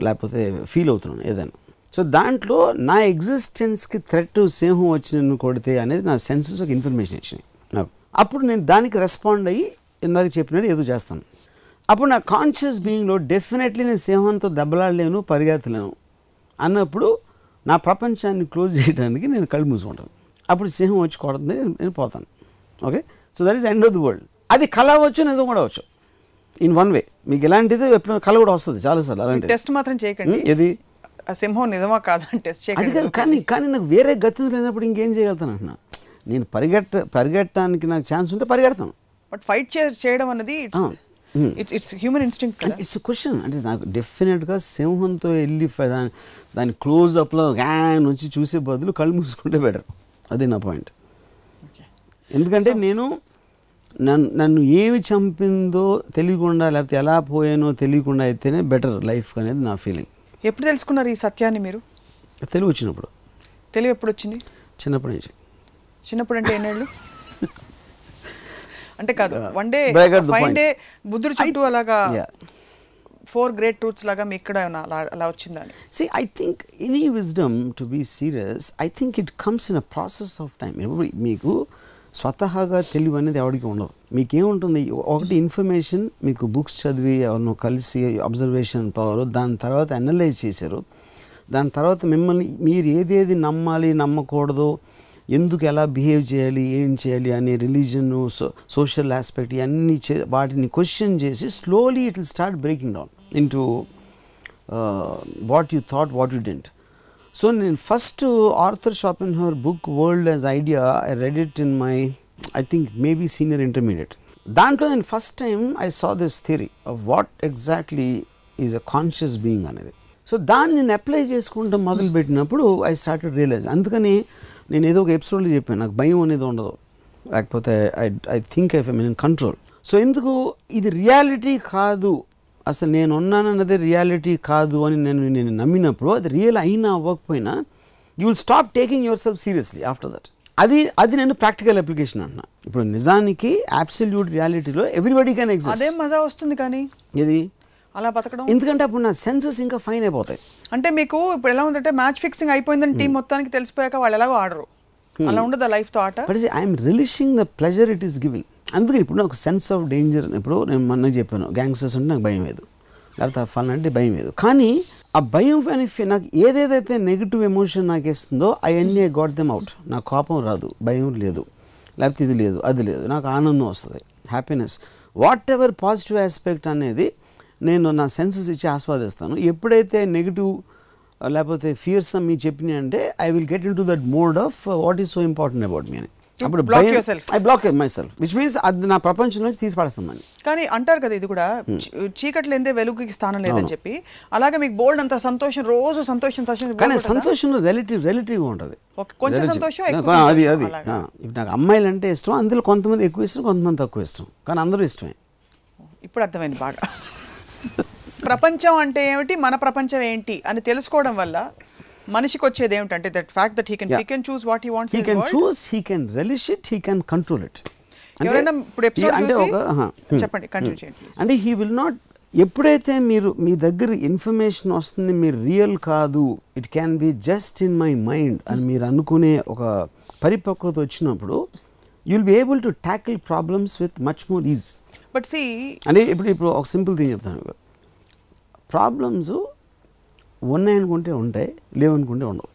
లేకపోతే ఫీల్ అవుతున్నాను ఏదైనా. సో దాంట్లో నా ఎగ్జిస్టెన్స్కి థ్రెట్ సింహం వచ్చి నన్ను కొడితే అనేది నా సెన్సెస్ ఒక ఇన్ఫర్మేషన్ ఇచ్చినాయి నాకు. అప్పుడు నేను దానికి రెస్పాండ్ అయ్యి ఇందాక చెప్పినట్టు ఏదో చేస్తాను. అప్పుడు నా కాన్షియస్ బీయింగ్లో డెఫినెట్లీ నేను సింహంతో దెబ్బలాడలేను పరిగెత్తలేను అన్నప్పుడు నా ప్రపంచాన్ని క్లోజ్ చేయడానికి నేను కళ్ళు మూసుకుంటాను. అప్పుడు సింహం వచ్చి కొడుతుంది నేను పోతాను. Okay so that is end of the world అది కళ అవ్వచ్చు నిజం కూడా అవ్వచ్చు. ఇన్ వన్ వే మీకు ఎలాంటిది ఎప్పుడైనా కళ కూడా వస్తుంది చాలాసార్లు అలాంటిది. టెస్ట్ మాత్రం చేయకండి. ఏది? ఆ సింహం నిజమా కాదా అని టెస్ట్ అది కాదు కానీ కానీ నాకు వేరే గతి లేనప్పుడు ఇంకేం చేయగలుగుతాను అంటున్నా? నేను పరిగెట్ట పరిగెట్టడానికి నాకు ఛాన్స్ ఉంటే పరిగెడతాను. బట్ ఫైట్ చేయడం అన్నది ఆ. ఇట్స్ ఇట్స్ హ్యూమన్ ఇన్స్టింక్ట్ కదా. ఇట్స్ క్వశ్చన్ అంటే నాకు డెఫినెట్గా సింహంతో వెళ్ళి దాని దాని క్లోజ్అప్లో గ్యాన్ వచ్చి చూసే బదులు కళ్ళు మూసుకుంటే బెటర్ అదే నా పాయింట్. ఎందుకంటే నేను నన్ను నన్ను ఏమి చంపిందో తెలియకుండా లేకపోతే ఎలా పోయానో తెలియకుండా అయితేనే బెటర్ లైఫ్ అనేది నా ఫీలింగ్ ఎప్పుడు తెలుసుకున్నారు ఈ సత్యాన్ని మీరు తెలివి వచ్చినప్పుడు తెలివి ఎప్పుడు వచ్చింది చిన్నప్పటి నుంచి చిన్నప్పుడు అంటే ఎన్నేళ్ళు అంటే కాదు వన్ డే ఫైవ్. డే బుద్ధుడు చుట్టూ అలాగా. ఫోర్ గ్రేట్ ట్రూత్స్ లాగా మీకు ఇక్కడ అలా అలా వచ్చిందా అని See, I think any wisdom, to be serious, I think it comes in a process of time. ఎప్పుడు మీకు స్వతహాగా తెలివి అనేది ఎవరికి ఉండదు. మీకేముంటుంది? ఒకటి ఇన్ఫర్మేషన్ మీకు బుక్స్ చదివి ఎవరినో కలిసి అబ్జర్వేషన్ పవర్ దాని తర్వాత అనలైజ్ చేశారు. దాని తర్వాత మిమ్మల్ని మీరు ఏదేది నమ్మాలి నమ్మకూడదు ఎందుకు ఎలా బిహేవ్ చేయాలి ఏం చేయాలి అనే రిలీజన్ సోషల్ ఆస్పెక్ట్ ఇవన్నీ చే- వాటిని క్వశ్చన్ చేసి slowly it will start breaking down in to what you thought what you didn't. So నేను first Arthur Schopenhauer her book world as idea I read it in my I think maybe senior intermediate దాంట్లో నేను first time I saw this theory of what exactly is a conscious being అనేది. So దాన్ని నేను apply చేసుకుంటూ మొదలుపెట్టినప్పుడు I started realise అందుకని నేను ఏదో ఒక ఎపిసోడ్లో చెప్పాను నాకు భయం అనేది ఉండదు. లేకపోతే I I think I mean control so ఎందుకు ఇది రియాలిటీ కాదు అసలు నేను ఉన్నానన్నదే రియాలిటీ కాదు అని నేను నేను నమ్మినప్పుడు అది రియల్ అయినా అవ్వకపోయినా you will stop taking yourself seriously after that అది అది నేను ప్రాక్టికల్ అప్లికేషన్ అంటున్నా. ఇప్పుడు నిజానికి అబ్సల్యూట్ రియాలిటీలో ఎవ్రీబడి కెన్ ఎగ్జిస్ట్ అదేం మజా వస్తుంది కానీ. ఇది అలా బతకడం. ఎందుకంటే అప్పుడు నా సెన్సెస్ ఇంకా ఫైన్ అయిపోతాయి. అంటే మీకు ఇప్పుడు ఎలా ఉందంటే మ్యాచ్ ఫిక్సింగ్ అయిపోయిందని టీం మొత్తానికి తెలిసిపోయాక వాళ్ళు ఎలాగో ఆడరు. అలా ఉండదు లైఫ్తో ఆట but I'm relishing the pleasure it is giving అందుకే ఇప్పుడు నాకు సెన్స్ ఆఫ్ డేంజర్ ఇప్పుడు నేను మొన్న చెప్పాను. గ్యాంగ్స్టర్స్ అంటే నాకు భయం లేదు లేకపోతే ఫన్ అంటే భయం లేదు కానీ ఆ భయం అని నాకు ఏదేదైతే నెగిటివ్ ఎమోషన్ నాకు ఇస్తుందో అవన్నీ ఐ గాట్ దెమ్ అవుట్ నాకు కోపం రాదు భయం లేదు లేకపోతే ఇది లేదు అది లేదు. నాకు ఆనందం వస్తుంది happiness whatever positive aspect అనేది నేను నా సెన్సెస్ ఇచ్చి ఆస్వాదిస్తాను. ఎప్పుడైతే నెగిటివ్ లేకపోతే ఫియర్స్ మీ చెప్పినాయి అంటే I will get in to that mode of what is so important about me అని. అప్పుడు block భయం yourself. I block myself which means అది నా ప్రపంచం నుంచి తీసి కానీ అంటారు కదా ఇది కూడా చీ- చీకటి లేదే వెలుగుకి స్థానం లేదని చెప్పి అలాగే మీకు బోల్డ్ అంత సంతోషం రోజు సంతోషం సంతోషం కానీ? సంతోషంలో రిలేటివ్ రిలేటివ్గా ఉంటుంది. కొంచెం. సంతోషం, అది సంతోషం, అది. ఇప్పుడు నాకు అమ్మాయిలు అంటే ఇష్టం అందులో కొంతమంది ఎక్కువ ఇష్టం కొంతమంది తక్కువ ఇష్టం. కానీ అందరూ ఇష్టమే. ఇప్పుడు అర్థమైంది బాగా. ప్రపంచం అంటే ఏమిటి మన ప్రపంచం ఏంటి అని తెలుసుకోవడం వల్ల మనిషికి వచ్చేది ఏమిటంటే that fact that he can. He can choose what he wants he can choose he can relish it he can control it ఎవరైనా ఇప్పుడు ఎపిసోడ్ చూసి hmm. చెప్పండి కంటిన్యూ చేయండి please. అంటే హీ విల్ నాట్ ఎప్పుడైతే మీరు మీ దగ్గర ఇన్ఫర్మేషన్ వస్తుంది మీరు రియల్ కాదు it can be just in my mind అని మీరు అనుకునే ఒక పరిపక్వత వచ్చినప్పుడు you will be able to tackle problems with much more ease but see అంటే ఇప్పుడు ఇప్పుడు ఒక సింపుల్ థింగ్ చెప్తాను ప్రాబ్లమ్స్ ఉన్నాయనుకుంటే ఉంటాయి లేవనుకుంటే ఉండవు.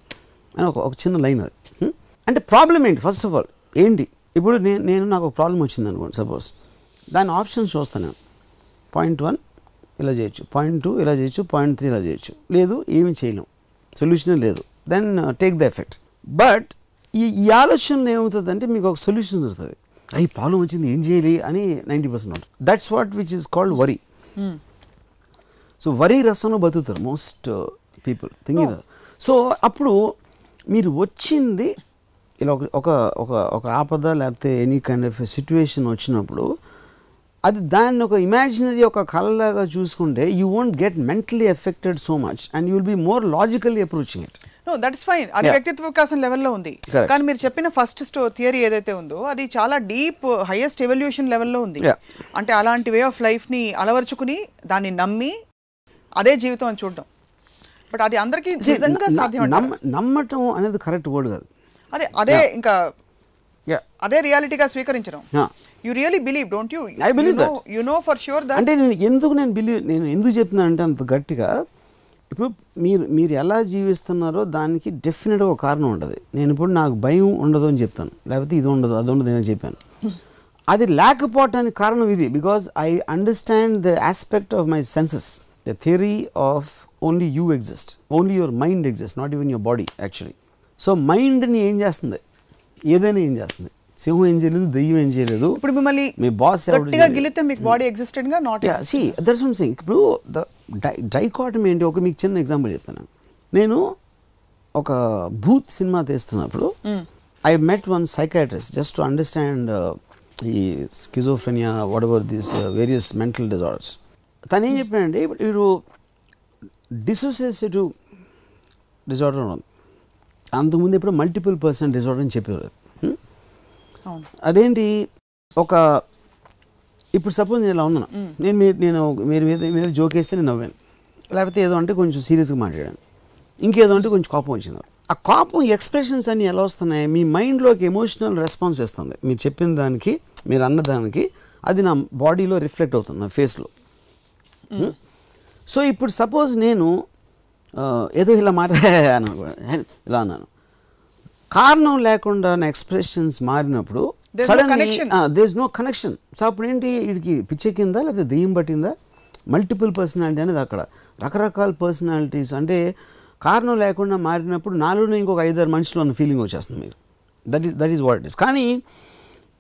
అని ఒక ఒక చిన్న లైన్ అది. అంటే ప్రాబ్లం ఏంటి? ఫస్ట్ ఆఫ్ ఆల్ ఏంటి? ఇప్పుడు నేను నేను నాకు ఒక ప్రాబ్లం వచ్చింది అనుకోండి సపోజ్ దాని ఆప్షన్స్ చూస్తాను నేను. పాయింట్ వన్ ఇలా చేయొచ్చు. పాయింట్ టూ ఇలా చేయొచ్చు. పాయింట్ త్రీ ఇలా చేయొచ్చు. లేదు ఏమి చేయలేం. సొల్యూషనే లేదు. Then take the effect but ఈ ఈ ఆలోచనలో ఏమవుతుందంటే మీకు ఒక సొల్యూషన్ దొరుకుతుంది. అయ్యి ప్రాబ్లం వచ్చింది ఏం చేయాలి? అని నైంటీ పర్సెంట్ ఉంటుంది. That's what which is called worry so worry రసంలో బతుకుతారు మోస్ట్ పీపుల్ థింకింగ్ సో అప్పుడు మీరు వచ్చింది ఇలా ఒక ఒక ఒక ఒక ఆపద లేకపోతే ఎనీ కైండ్ ఆఫ్ సిచ్యువేషన్ వచ్చినప్పుడు అది దాన్ని ఒక ఇమాజినరీ ఒక కళలాగా చూసుకుంటే you won't get mentally affected so much and you will be more logically approaching it no that's fine అది. వ్యక్తిత్వ వికాసం లెవెల్లో ఉంది. కానీ మీరు చెప్పిన ఫస్ట్ స్టో థియరీ ఏదైతే ఉందో అది చాలా డీప్ హైయెస్ట్ ఎవల్యూషన్ లెవెల్లో ఉంది. అంటే అలాంటి వే ఆఫ్ లైఫ్ని అలవర్చుకుని దాన్ని నమ్మి అదే జీవితం అని చూడడం. బట్ అది అందరికీ నిజంగా సాధ్యం నమ్మటం అనేది కరెక్ట్ వర్డ్ కాదు. అదే అదే ఇంకా అదే రియాలిటీగా స్వీకరించడం. You really believe don't you I believe that. You know for sure that అంటే నేను ఎందుకు నేను బిలీవ్ నేను ఎందుకు చెప్తున్నాను అంటే అంత గట్టిగా ఇప్పుడు మీరు మీరు ఎలా జీవిస్తున్నారో దానికి డెఫినెట్గా ఒక కారణం ఉంటుంది. నేను ఇప్పుడు నాకు భయం ఉండదు అని చెప్తాను. లేకపోతే ఇది ఉండదు అది ఉండదు అని చెప్పాను. అది లేకపోవటానికి కారణం ఇది because I understand the aspect of my senses the theory of only you exist only your mind exist not even your body actually so మైండ్ని ఏం చేస్తుంది? ఏదైనా ఏం చేస్తుంది? సింహం ఏం చేయలేదు దెయ్యం ఏం చేయలేదు. ఇప్పుడు మిమ్మల్ని మీ బాస్ గిలితే మీకు body ఎగ్జిస్టెడ్గా not ya see that's one thing ఇప్పుడు ద డైకాటమ్ ఏంటి? ఒక మీకు చిన్న ఎగ్జాంపుల్ చెప్తాను నేను ఒక భూత్ cinema తీస్తున్నప్పుడు I met one psychiatrist just to understand ఈ schizophrenia whatever these various mental disorders తను ఏం చెప్పాడంటే వీడు డిసోసియేటివ్ డిజార్డర్ ఉంది. అంతకుముందు ఇప్పుడు మల్టిపుల్ పర్సన్ డిజార్డర్ అని చెప్పేవారు? అవును. అదేంటి? ఒక ఇప్పుడు సపోజ్ నేను ఇలా ఉన్నాను. నేను మీరు నేను మీరు మీద మీద జోక్ వేస్తే నేను నవ్వాను. లేకపోతే ఏదో అంటే కొంచెం సీరియస్గా మాట్లాడాను. ఇంకేదో అంటే కొంచెం కోపం వచ్చింది. ఆ కోపం ఎక్స్ప్రెషన్స్ అన్ని ఎలా వస్తున్నాయి? మీ మైండ్లోకి ఎమోషనల్ రెస్పాన్స్ ఇస్తుంది మీరు చెప్పిన దానికి మీరు అన్న దానికి అది నా బాడీలో రిఫ్లెక్ట్ అవుతుంది నా ఫేస్లో సో ఇప్పుడు సపోజ్ నేను ఏదో ఇలా మాట్లాడాను ఇలా అన్నాను. కారణం లేకుండా నా ఎక్స్ప్రెషన్స్ మారినప్పుడు. There is no connection so అప్పుడు ఏంటి? వీడికి పిచ్చెక్కిందా? లేకపోతే దెయ్యం పట్టిందా? మల్టిపుల్ పర్సనాలిటీ అనేది అక్కడ. రకరకాల పర్సనాలిటీస్ అంటే కారణం లేకుండా మారినప్పుడు నాలోనే ఇంకొక ఐదారు మనుషులు అన్న ఫీలింగ్ వచ్చేస్తుంది మీకు. That is that is what it is కానీ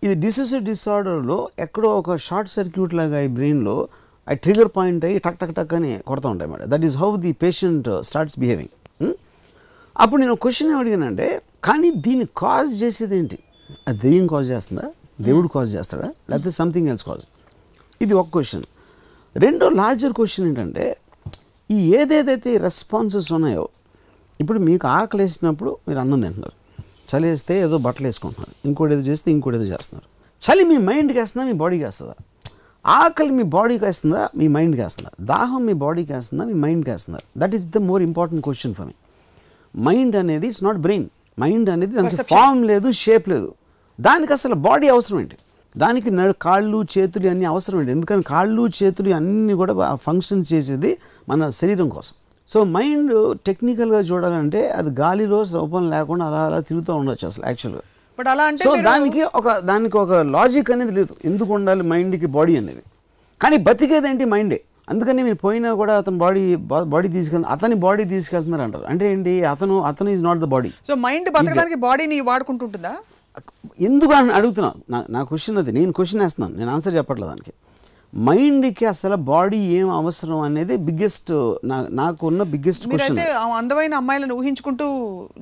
ఇది డిసోసియేట్ డిసార్డర్లో ఎక్కడో ఒక షార్ట్ సర్క్యూట్ లాగా ఈ బ్రెయిన్లో ఆ ట్రిగర్ పాయింట్ అయ్యి టక్ టక్ టక్ అని కొడతా ఉంటాయి madam that is how the patient starts behaving అప్పుడు నేను క్వశ్చన్ అడిగానంటే కానీ దీన్ని కాజ్ చేసేది ఏంటి? అది దెయ్యం కాజ్ చేస్తుందా? దేవుడు కాజ్ చేస్తాడా? లేకపోతే సంథింగ్ ఎల్స్ కాజ్ ఇది ఒక క్వశ్చన్ రెండో లార్జర్ క్వశ్చన్ ఏంటంటే ఈ ఏదేదైతే రెస్పాన్సెస్ ఉన్నాయో ఇప్పుడు మీకు ఆకలి వేసినప్పుడు మీరు అన్నం తింటున్నారు. చలి వేస్తే ఏదో బట్టలు వేసుకుంటున్నారు. ఇంకోటి ఏదో చేస్తే ఇంకోటి ఏదో చేస్తున్నారు. చలి మీ మైండ్కి వేస్తుందా? మీ బాడీకి వేస్తుందా? ఆకలి మీ బాడీకి వేస్తుందా? మీ మైండ్కి వేస్తుందా? దాహం మీ బాడీకి వేస్తుందా? మీ మైండ్కి వేస్తుందా? That is the more important question for me mind అనేది ఇట్స్ నాట్ బ్రెయిన్ మైండ్ అనేది దానికి. ఫామ్ లేదు షేప్ లేదు. దానికి అసలు బాడీ అవసరం ఏంటి? దానికి నడు కాళ్ళు చేతులు అన్నీ అవసరం ఏంటి? ఎందుకని? కాళ్ళు చేతులు అన్నీ కూడా ఫంక్షన్ చేసేది మన శరీరం కోసం. సో మైండ్ టెక్నికల్గా చూడాలంటే అది గాలిలో సౌపం లేకుండా అలా అలా తిరుగుతూ ఉండొచ్చు అసలు యాక్చువల్గా బట్ అలా అంటే సో దానికి ఒక దానికి ఒక లాజిక్ అనేది లేదు. ఎందుకు ఉండాలి మైండ్కి బాడీ అనేది? కానీ బతికేదేంటి మైండే అందుకని మీరు పోయినా కూడా అతని బాడీ బాడీ తీసుకెళ్తారు అతని బాడీ తీసుకెళ్తున్నారు అంటారు. అంటే ఏంటి? అతను అతను is not the body so mind బతకడానికి బాడీని వాడుకుంటుంటుందా? ఎందుకు అని అడుగుతున్నా. నా నా క్వశ్చన్ అది. నేను క్వశ్చన్ వేస్తున్నాను. నేను ఆన్సర్ చెప్పట్లేదు దానికి. మైండ్కి అసలు బాడీ ఏం అవసరం అనేది బిగ్గెస్ట్ నాకున్న బిగ్గెస్ట్ క్వశ్చన్. అందమైన అమ్మాయిలను ఊహించుకుంటూ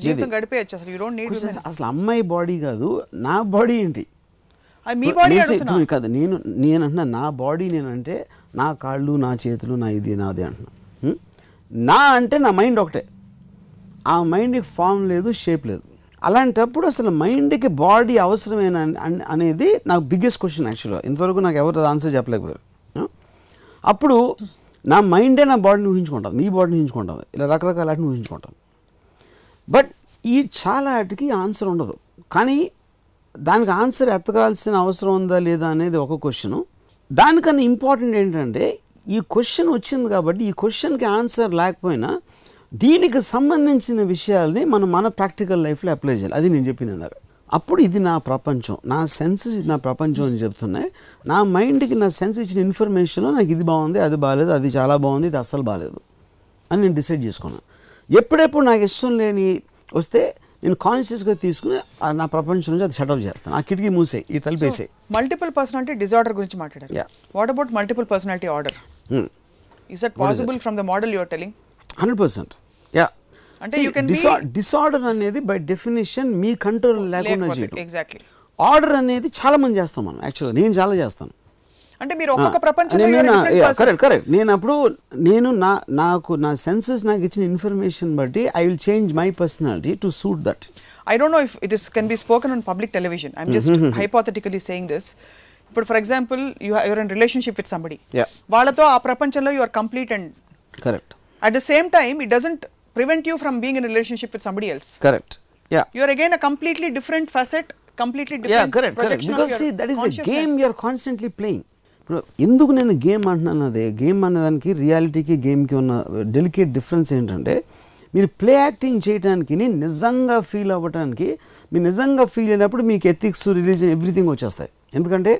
జీవితం గడిపేయచ్చు. అసలు యూ డోంట్ నీడ్ అసలు అమ్మాయి బాడీ కాదు నా బాడీ ఏంటి? మీ బాడీ కాదు నేను నేను అంటున్నా నా బాడీ నేనంటే నా కాళ్ళు నా చేతులు నా ఇది నాది అంటున్నా? నా అంటే నా మైండ్ ఒకటే. ఆ మైండ్కి ఫామ్ లేదు షేప్ లేదు. అలాంటప్పుడు అసలు మైండ్కి బాడీ అవసరమేనా అనేది నాకు బిగ్గెస్ట్ క్వశ్చన్ యాక్చువల్గా. ఇంతవరకు నాకు ఎవరు ఆన్సర్ చెప్పలేకపోయారు. అప్పుడు నా మైండే నా బాడీని ఊహించుకుంటుంది. మీ బాడీని ఊహించుకుంటుంది. ఇలా రకరకాల వాటిని ఊహించుకుంటుంది. బట్ ఈ చాలా వాటికి ఆన్సర్ ఉండదు. కానీ దానికి ఆన్సర్ ఎత్తగాల్సిన అవసరం ఉందా లేదా అనేది ఒక క్వశ్చను. దానికన్నా ఇంపార్టెంట్ ఏంటంటే ఈ క్వశ్చన్ వచ్చింది కాబట్టి ఈ క్వశ్చన్కి ఆన్సర్ లేకపోయినా దీనికి సంబంధించిన విషయాల్ని మనం మన ప్రాక్టికల్ లైఫ్లో అప్లై చేయాలి. అది నేను చెప్పింది ఇందాక. అప్పుడు ఇది నా ప్రపంచం. నా సెన్సెస్ ఇది నా ప్రపంచం అని చెప్తున్నాయి. నా మైండ్కి నా సెన్స్ ఇచ్చిన ఇన్ఫర్మేషన్ నాకు ఇది బాగుంది అది బాగాలేదు అది చాలా బాగుంది ఇది అస్సలు బాగాలేదు అని నేను డిసైడ్ చేసుకున్నాను ఎప్పుడెప్పుడు నాకు ఇష్టం లేని వస్తే నేను కాన్షియస్గా తీసుకుని నా ప్రపంచం నుంచి అది షటప్ చేస్తాను. ఆ కిటికీ మూసే ఈ తలిపేసే. మల్టిపుల్ పర్సనాలిటీ డిజార్డర్ గురించి మాట్లాడారు. What about multiple personality order is that possible from the model your telling hundred percent ya అంటే డిసార్డర్ అనేది బై డెఫినేషన్ మీ కంట్రోల్ లేకుండా చేయటం. ఆర్డర్ అనేది చాలా మంది చేస్తాం మనం యాక్చువల్గా నేను చాలా చేస్తాను. అంటే మీరు ఒక్కొక్క ప్రపంచం కరెక్ట్ కరెక్ట్ నేను అప్పుడు నేను నా నాకు నా సెన్సెస్ నాకు ఇచ్చిన ఇన్ఫర్మేషన్ బట్టి I will change my personality to suit that I don't know if it is can be spoken on public television I'm just hypothetically saying this ఇప్పుడు for example you your in relationship with somebody వాళ్ళతో ఆ ప్రపంచంలో you complete and correct at the same time it doesn't prevent you from being in a relationship with somebody else. Correct ya You are again a completely different facet, completely different projection because of see your that is a consciousness. Game you're constantly playing ఇప్పుడు ఎందుకు నేను game అంటున్నాను అదే game అనేదానికి రియాలిటీకి గేమ్కి ఉన్న delicate difference ఏంటంటే మీరు ప్లే యాక్టింగ్ చేయడానికి నిజంగా ఫీల్ అవ్వడానికి మీరు నిజంగా ఫీల్ అయినప్పుడు మీకు ఎథిక్స్ రిలీజన్ ఎవ్రీథింగ్ వచ్చేస్తాయి. ఎందుకంటే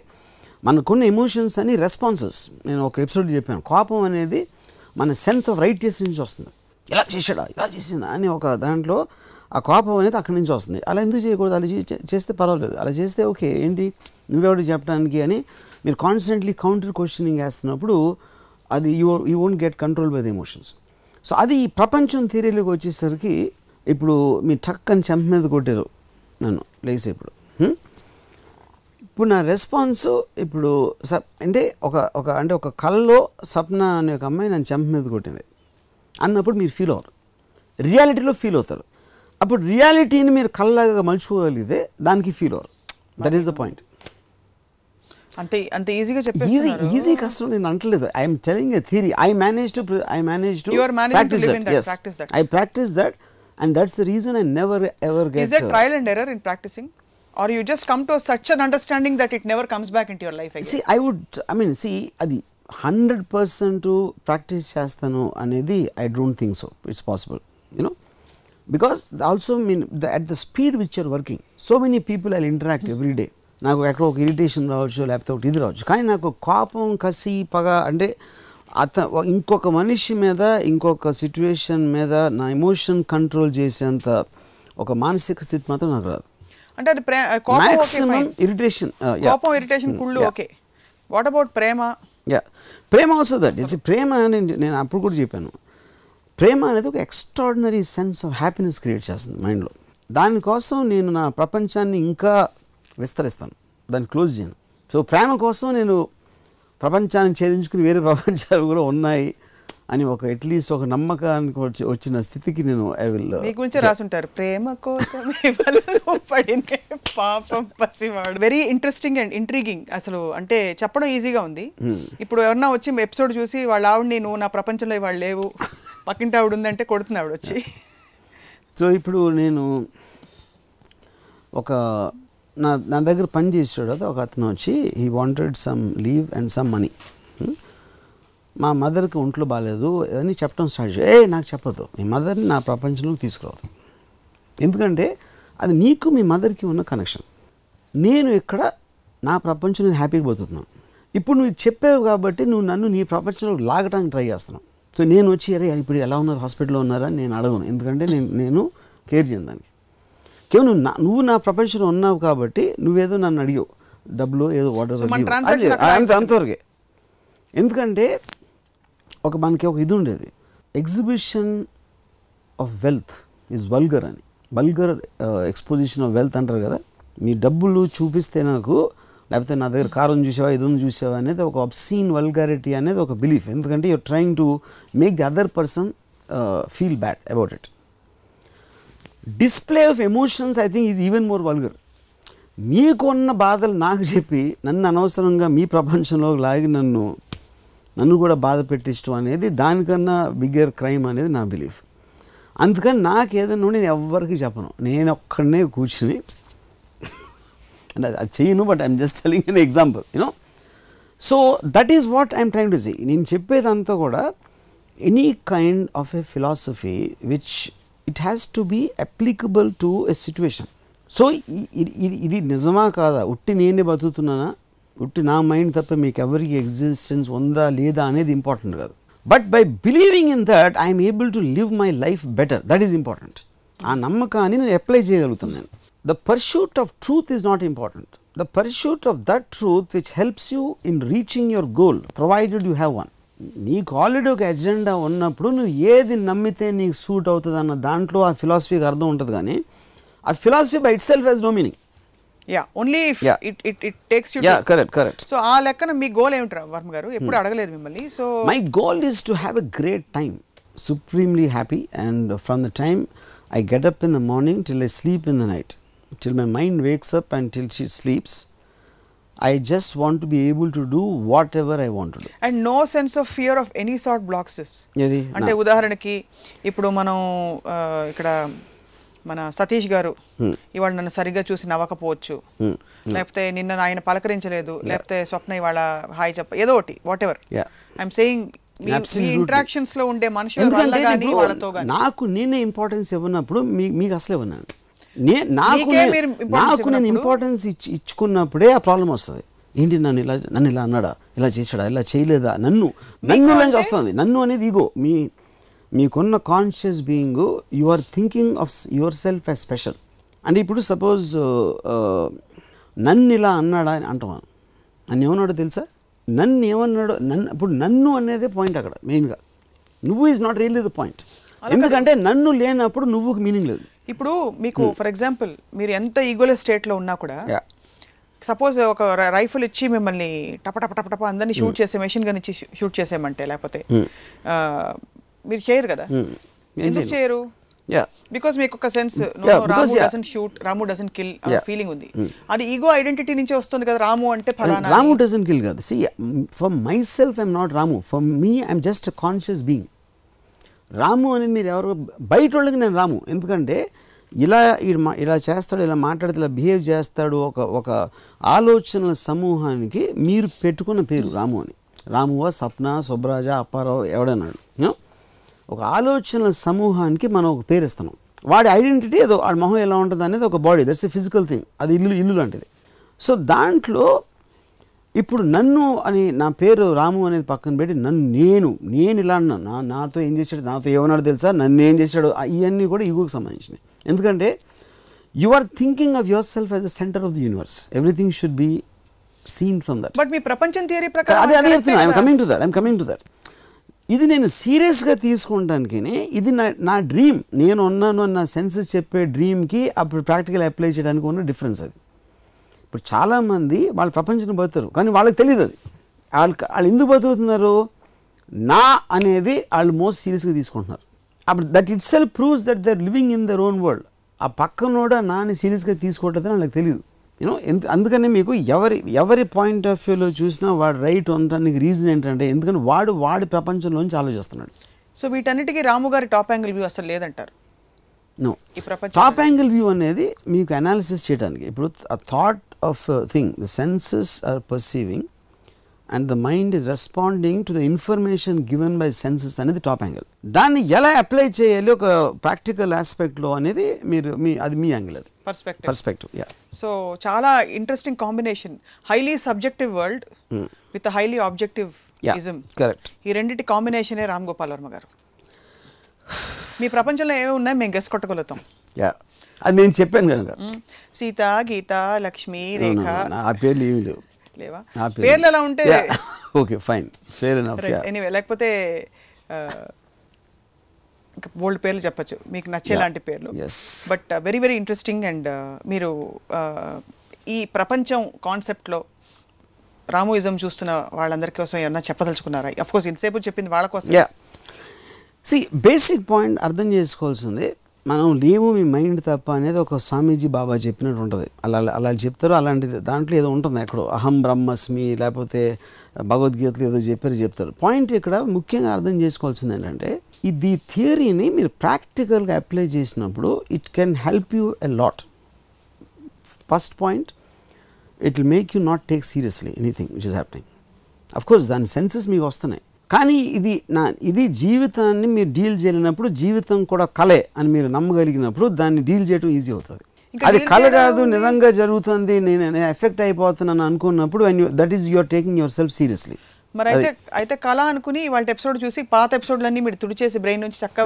మనకున్న ఎమోషన్స్ అని రెస్పాన్సెస్ నేను ఒక ఎపిసోడ్ చెప్పాను. కోపం అనేది మన సెన్స్ ఆఫ్ రైట్నెస్ నుంచి వస్తుంది. ఇలా చేశాడా ఇలా చేసిందా అని ఒక దాంట్లో ఆ కోపం అనేది అక్కడి నుంచి వస్తుంది. అలా ఎందుకు చేయకూడదు? అలా చేస్తే పర్వాలేదు. అలా చేస్తే ఓకే ఏంటి? నువ్వెవడు చెప్పడానికి అని మీరు కాన్స్టెంట్లీ కౌంటర్ క్వశ్చనింగ్ వేస్తున్నప్పుడు అది you you won't get control by the emotions so అది ఈ ప్రపంచం థియరీలోకి వచ్చేసరికి ఇప్పుడు మీ టక్ అని చెంప మీద కొట్టారు నన్ను లేచి ఇప్పుడు. ఇప్పుడు నా రెస్పాన్స్ ఇప్పుడు సప్ అంటే ఒక ఒక అంటే ఒక కళ్ళలో సప్న అనే ఒక అమ్మాయి నన్ను చెంప మీద కొట్టింది. అన్నప్పుడు మీరు ఫీల్ అవ్వరు రియాలిటీలో ఫీల్ అవుతారు. అప్పుడు రియాలిటీని మీరు కళ్ళగా మలుచుకోగలిగితే దానికి ఫీల్ అవ్వరు దట్ ఈస్ ద పాయింట్ అంతే అంత ఈజీగా ఈజీ చెప్పేస్తున్నారు. ఈజీ కష్టం నేను అంటలేదు I'm telling a theory I manage to I manage to You are managing to live in that, practice that. I practice that and that's the reason I never ever Is get there trial and error in practicing? Or you just come to such an understanding that it never comes back into your life again? See I would I mean see అది hundred percent practice చేస్తాను అనేది I don't think so. It's possible you know because also mean the at the speed which are working so many people I interact every day. నాకు ఎక్కడో ఒక irritation రావచ్చు లేకపోతే ఒకటి ఇది రావచ్చు. కానీ నాకు కోపం కసి పగ అంటే అత ఇంకొక మనిషి మీద ఇంకొక సిచ్యువేషన్ మీద నా ఎమోషన్ కంట్రోల్ చేసేంత ఒక మానసిక స్థితి మాత్రం నాకు రాదు. అంటే అది ఇరిటేషన్ కోపం ఇరిటేషన్ కుళ్ళు ఓకే. వాట్ అబౌట్ ప్రేమ? యా. ప్రేమ ఆల్సో దట్ ఇస్ ప్రేమ అని నేను అప్పుడు కూడా చెప్పాను. ప్రేమ అనేది ఒక extraordinary sense of happiness create చేస్తుంది మైండ్లో దానికోసం నేను నా ప్రపంచాన్ని ఇంకా విస్తరిస్తాను. దాన్ని క్లోజ్ చేయను. సో ప్రేమ కోసం నేను ప్రపంచాన్ని ఛేదించుకుని వేరే ప్రపంచాలు కూడా ఉన్నాయి. అని ఒక అట్లీస్ట్ ఒక నమ్మకానికి వచ్చి వచ్చిన స్థితికి నేను ఐ విల్ మీ గురించే రాసుంటారు. ప్రేమ కోసం పడినే పాపం పసివాడు. వెరీ ఇంట్రెస్టింగ్ అండ్ ఇంట్రీగింగ్ అసలు అంటే చెప్పడం ఈజీగా ఉంది. ఇప్పుడు ఎవరన్నా వచ్చి ఎపిసోడ్ చూసి వాళ్ళ ఆవిడని నువ్వు నా ప్రపంచంలో ఇవాళ లేవు. పక్కింటి ఆవిడ ఉందంటే కొడుతుంది ఆవిడ వచ్చి. సో ఇప్పుడు నేను ఒక నా నా దగ్గర పని చేసాడు ఒక అతను వచ్చి he wanted some leave and some money మా మదర్కి ఒంట్లో బాగాలేదు అని చెప్పడం స్టార్ట్ చేయ ఏ నాకు చెప్పదు మీ మదర్ని నా ప్రపంచంలోకి తీసుకురావద్దు. ఎందుకంటే అది నీకు మీ మదర్కి ఉన్న కనెక్షన్ నేను ఇక్కడ నా ప్రపంచం నేను హ్యాపీగా బతుకుతున్నాను. ఇప్పుడు నువ్వు చెప్పావు కాబట్టి నువ్వు నన్ను నీ ప్రపంచంలోకి లాగడానికి ట్రై చేస్తున్నావు. సో నేను వచ్చి అరే ఇప్పుడు ఎలా ఉన్నారు? హాస్పిటల్లో ఉన్నారా? అని నేను అడగను. ఎందుకంటే నేను నేను కేర్ చేయను దానికి. కేవలం నువ్వు నా నువ్వు నా ప్రపంచంలో ఉన్నావు కాబట్టి నువ్వేదో నన్ను అడిగావు. డబ్బులు ఏదో వాటర్ అంతవరకే. ఎందుకంటే ఒక మనకి ఒక ఇది ఉండేది. Exhibition of wealth is vulgar అని. వల్గర్ ఎక్స్పోజిషన్ ఆఫ్ వెల్త్ అంటారు కదా? మీ డబ్బులు చూపిస్తే నాకు లేకపోతే నా దగ్గర కారు చూసావా ఏదో చూసావా అనేది ఒక అబ్సీన్ వల్గారిటీ అనేది ఒక బిలీఫ్ ఎందుకంటే you're trying to make the other person feel bad about it display of emotions I think is even more vulgar మీకున్న బాధలు నాకు చెప్పి నన్ను అనవసరంగా మీ ప్రపంచంలో లాగి నన్ను నన్ను కూడా బాధ పెట్టించడం అనేది దానికన్నా బిగ్గర్ క్రైమ్ అనేది నా బిలీఫ్ అందుకని నాకు ఏదైనా నేను ఎవ్వరికి చెప్పను. నేను ఒక్కడనే కూర్చుని అంటే అది- అది చేయను but I'm just telling an example you know so that is what I'm trying to see నేను చెప్పేదంతా కూడా any kind of a philosophy which it has to be applicable to a situation so ఇది ఇది నిజమా కాదా? ఉట్టి నేనే బతుకుతున్నానా? ఉట్టి నా మైండ్ తప్ప మీకు ఎవరికి ఎగ్జిస్టెన్స్ ఉందా లేదా అనేది ఇంపార్టెంట్ కాదు. But by believing in that I'm able to live my life better that is important ఆ నమ్మకాన్ని నేను అప్లై చేయగలుగుతాను నేను. The pursuit of truth is not important the pursuit of that truth which helps you in reaching your goal provided you have one నీకు already ఒక agenda ఉన్నప్పుడు నువ్వు ఏది నమ్మితే నీకు సూట్ అవుతుంది అన్న దాంట్లో ఆ ఫిలాసఫీకి అర్థం ఉంటుంది కానీ ఆ philosophy by itself has no meaning ya only takes correct correct ఆ లెక్కన మీ గోల్ ఏమిటరా వర్మ మిమ్మల్ని so my time supremely happy and from the time I get up in the morning till I sleep in the night till my mind wakes and till she sleeps I just want to be able to do whatever I want and no sense of fear of any sort blocks అంటే ఉదాహరణకి ఇప్పుడు మనం ఇక్కడ మన సతీష్ గారు ఇవాళ నన్ను సరిగ్గా చూసి నవ్వకపోవచ్చు. లేకపోతే నిన్న ఆయన పలకరించలేదు. లేకపోతే స్వప్న ఇవాళ హాయ్ చెప్ప ఏదో ఒకటి వాట్ ఎవర్. I'm saying. ఇంటరాక్షన్స్లో ఉండే మనుషుల నాకు నేనే ఇంపార్టెన్స్ ఇవ్వనప్పుడు మీ మీకు అసలు ఇవ్వను నాకు నాకు నేను ఇంపార్టెన్స్ ఇచ్చి ఇచ్చుకున్నప్పుడే ఆ ప్రాబ్లం వస్తుంది. ఏంటి నన్ను ఇలా నన్ను ఇలా అన్నాడా? ఇలా చేశాడా? ఇలా చేయలేదా? నన్ను నన్ను వస్తుంది. నన్ను అనేది ఈగో మీ మీకున్న conscious being you are thinking of yourself as special అంటే ఇప్పుడు సపోజ్ నన్ను ఇలా అన్నాడా అని అంటాం నన్ను ఏమన్నాడో తెలుసా? నన్ను ఏమన్నాడో నన్ను ఇప్పుడు నన్ను అనేదే పాయింట్ అక్కడ మెయిన్గా నువ్వు is not really the point ఎందుకంటే నన్ను లేనప్పుడు నువ్వుకి మీనింగ్ లేదు. ఇప్పుడు మీకు ఫర్ ఎగ్జాంపుల్ మీరు ఎంత ఈగోలెస్ స్టేట్లో ఉన్నా కూడా. సపోజ్ ఒక రైఫిల్ ఇచ్చి మిమ్మల్ని టప టప టప టప అందరినీ షూట్ చేసే మెషిన్ గన్ ఇచ్చి షూట్ చేసేయమంటే లేకపోతే ఆ, మీరు చేయరు కదా? Hmm. ఎందుకు. చేయరు? యా బికాస్ మీకు ఒక sense Ramu. Doesn't shoot Ramu doesn't kill. Feeling ఉంది. అది ఈగో ఐడెంటిటీ నుంచి వస్తుంది కదా రాము అంటే ఫలానా రాము డజన్ కిల్ కాదు. See for myself I'm not Ramu for me I'm just conscious being Ramu అనేది మీరు ఎవరు బయట వాళ్ళకి నేను రాము. ఎందుకంటే ఇలా ఇలా చేస్తాడు ఇలా మాట్లాడితే ఇలా బిహేవ్ చేస్తాడు ఒక ఒక ఆలోచనల సమూహానికి మీరు పెట్టుకున్న పేరు రాము అని. రామువా సప్న సుబ్రాజ అప్పారావు ఎవడన్నాడు? ఒక ఆలోచనల సమూహానికి మనం ఒక పేరు ఇస్తున్నాం. వాడి ఐడెంటిటీ ఏదో వాడి మొహం ఎలా ఉంటుంది అనేది ఒక body that's a physical thing. అది ఇల్లు ఇల్లు లాంటిది. సో దాంట్లో ఇప్పుడు నన్ను అని నా పేరు రాము అనేది పక్కన పెట్టి నన్ను నేను నేను ఇలా అన్నాను నా నాతో ఏం చేశాడు నాతో ఏమన్నాడు తెలుసా? నన్ను ఏం చేశాడు? ఇవన్నీ కూడా ఈగోకి సంబంధించినవి. ఎందుకంటే you are thinking of yourself as the centre of the universe everything should be seen from that but మీ ప్రపంచం థియరీ ప్రకారం అదే అదే చెప్తున్నా. I'm coming to that I'm coming to that ఇది నేను సీరియస్గా తీసుకుంటానికి ఇది నా నా డ్రీమ్. నేను ఉన్నాను అన్న సెన్సెస్ చెప్పే డ్రీమ్కి అప్పుడు ప్రాక్టికల్ అప్లై చేయడానికి ఉన్న డిఫరెన్స్ అది. ఇప్పుడు చాలామంది వాళ్ళు ప్రపంచం బతుకుతారు కానీ వాళ్ళకి తెలియదు అది. వాళ్ళు వాళ్ళు ఎందుకు బతుకుతున్నారు? నా అనేది వాళ్ళు మోస్ట్ సీరియస్గా తీసుకుంటున్నారు. అప్పుడు that itself proves that they're living in their own world. ఆ పక్కనోడ నాని సీరియస్గా తీసుకోవట్లేదు వాళ్ళకి తెలియదు యూనో ఎంత అందుకని మీకు ఎవరి ఎవరి పాయింట్ ఆఫ్ వ్యూలో చూసినా వాడు రైట్ ఉండడానికి రీజన్ ఏంటంటే ఎందుకంటే వాడు వాడి ప్రపంచంలోంచి ఆలోచిస్తున్నాడు. సో వీటన్నిటికీ రాము గారి టాప్ యాంగిల్ వ్యూ అసలు లేదంటారు. నో టాప్ యాంగిల్ వ్యూ అనేది. మీకు అనాలిసిస్ చేయడానికి ఇప్పుడు thought of thing the senses are perceiving and the mind is responding to the information given by senses అనేది టాప్ యాంగిల్ దాన్ని ఎలా అప్లై చేయాలి ఒక ప్రాక్టికల్ ఆస్పెక్ట్లో అనేది మీరు మీ అది మీ యాంగిల్ అది. పర్స్పెక్టివ్ పర్స్పెక్టివ్ యా సో చాలా interesting combination highly subjective world with highly objective ism correct. ఈ రెండింటి కాంబినేషనే రామ్ గోపాల్ వర్మ గారు. మీ ప్రపంచంలో ఏమేమి ఉన్నాయి? మేము గెస్ కొట్టగలుగుతాం. యా అది నేను చెప్పాను కనుక. మ్మ్. సీత గీత లక్ష్మి రేఖ. ఆ పేర్లు ఏమి లేవు. పేర్లు. ఎలా ఉంటే ఓకే ఫైన్ యా ఎనీవే లేకపోతే ఇంకా బోల్డ్ పేర్లు చెప్పచ్చు. మీకు నచ్చేలాంటి పేర్లు. But very very interesting and మీరు uh, ఈ ప్రపంచం కాన్సెప్ట్లో రామోయిజం చూస్తున్న వాళ్ళందరి కోసం ఏమన్నా చెప్పదలుచుకున్నారా? అఫ్ కోర్స్ ఇంతసేపు చెప్పింది వాళ్ళ కోసం యా సి బేసిక్ పాయింట్ అర్థం చేసుకోవాల్సింది మనం లేవు మీ మైండ్ తప్ప అనేది ఒక స్వామీజీ బాబా చెప్పినట్టు ఉంటుంది. అలా అలా చెప్తారు అలాంటిది దాంట్లో ఏదో ఉంటుంది ఎక్కడో. అహం బ్రహ్మస్మి లేకపోతే భగవద్గీతలో ఏదో చెప్పారు చెప్తారు. పాయింట్ ఇక్కడ ముఖ్యంగా అర్థం చేసుకోవాల్సింది ఏంటంటే ఇది థియరీని మీరు ప్రాక్టికల్గా అప్లై చేసినప్పుడు it can help you a lot. First point it will make you not take seriously anything which is happening. Of course దాని సెన్సెస్ మీకు వస్తున్నాయి. కానీ ఇది నా ఇది జీవితాన్ని మీరు డీల్ చేయలేనప్పుడు జీవితం కూడా కలే అని మీరు నమ్మగలిగినప్పుడు దాన్ని డీల్ చేయడం ఈజీ అవుతుంది. అది కళ కాదు. నిజంగా జరుగుతుంది నేను ఎఫెక్ట్ అయిపోతున్నాను అనుకున్నప్పుడు that is you're taking yourself seriously మరి అయితే అయితే కళ అనుకుని వాళ్ళ ఎపిసోడ్ చూసి పాత ఎపిసోడ్లన్నీ మీరు తుడిచేసి బ్రెయిన్ నుంచి చక్కగా.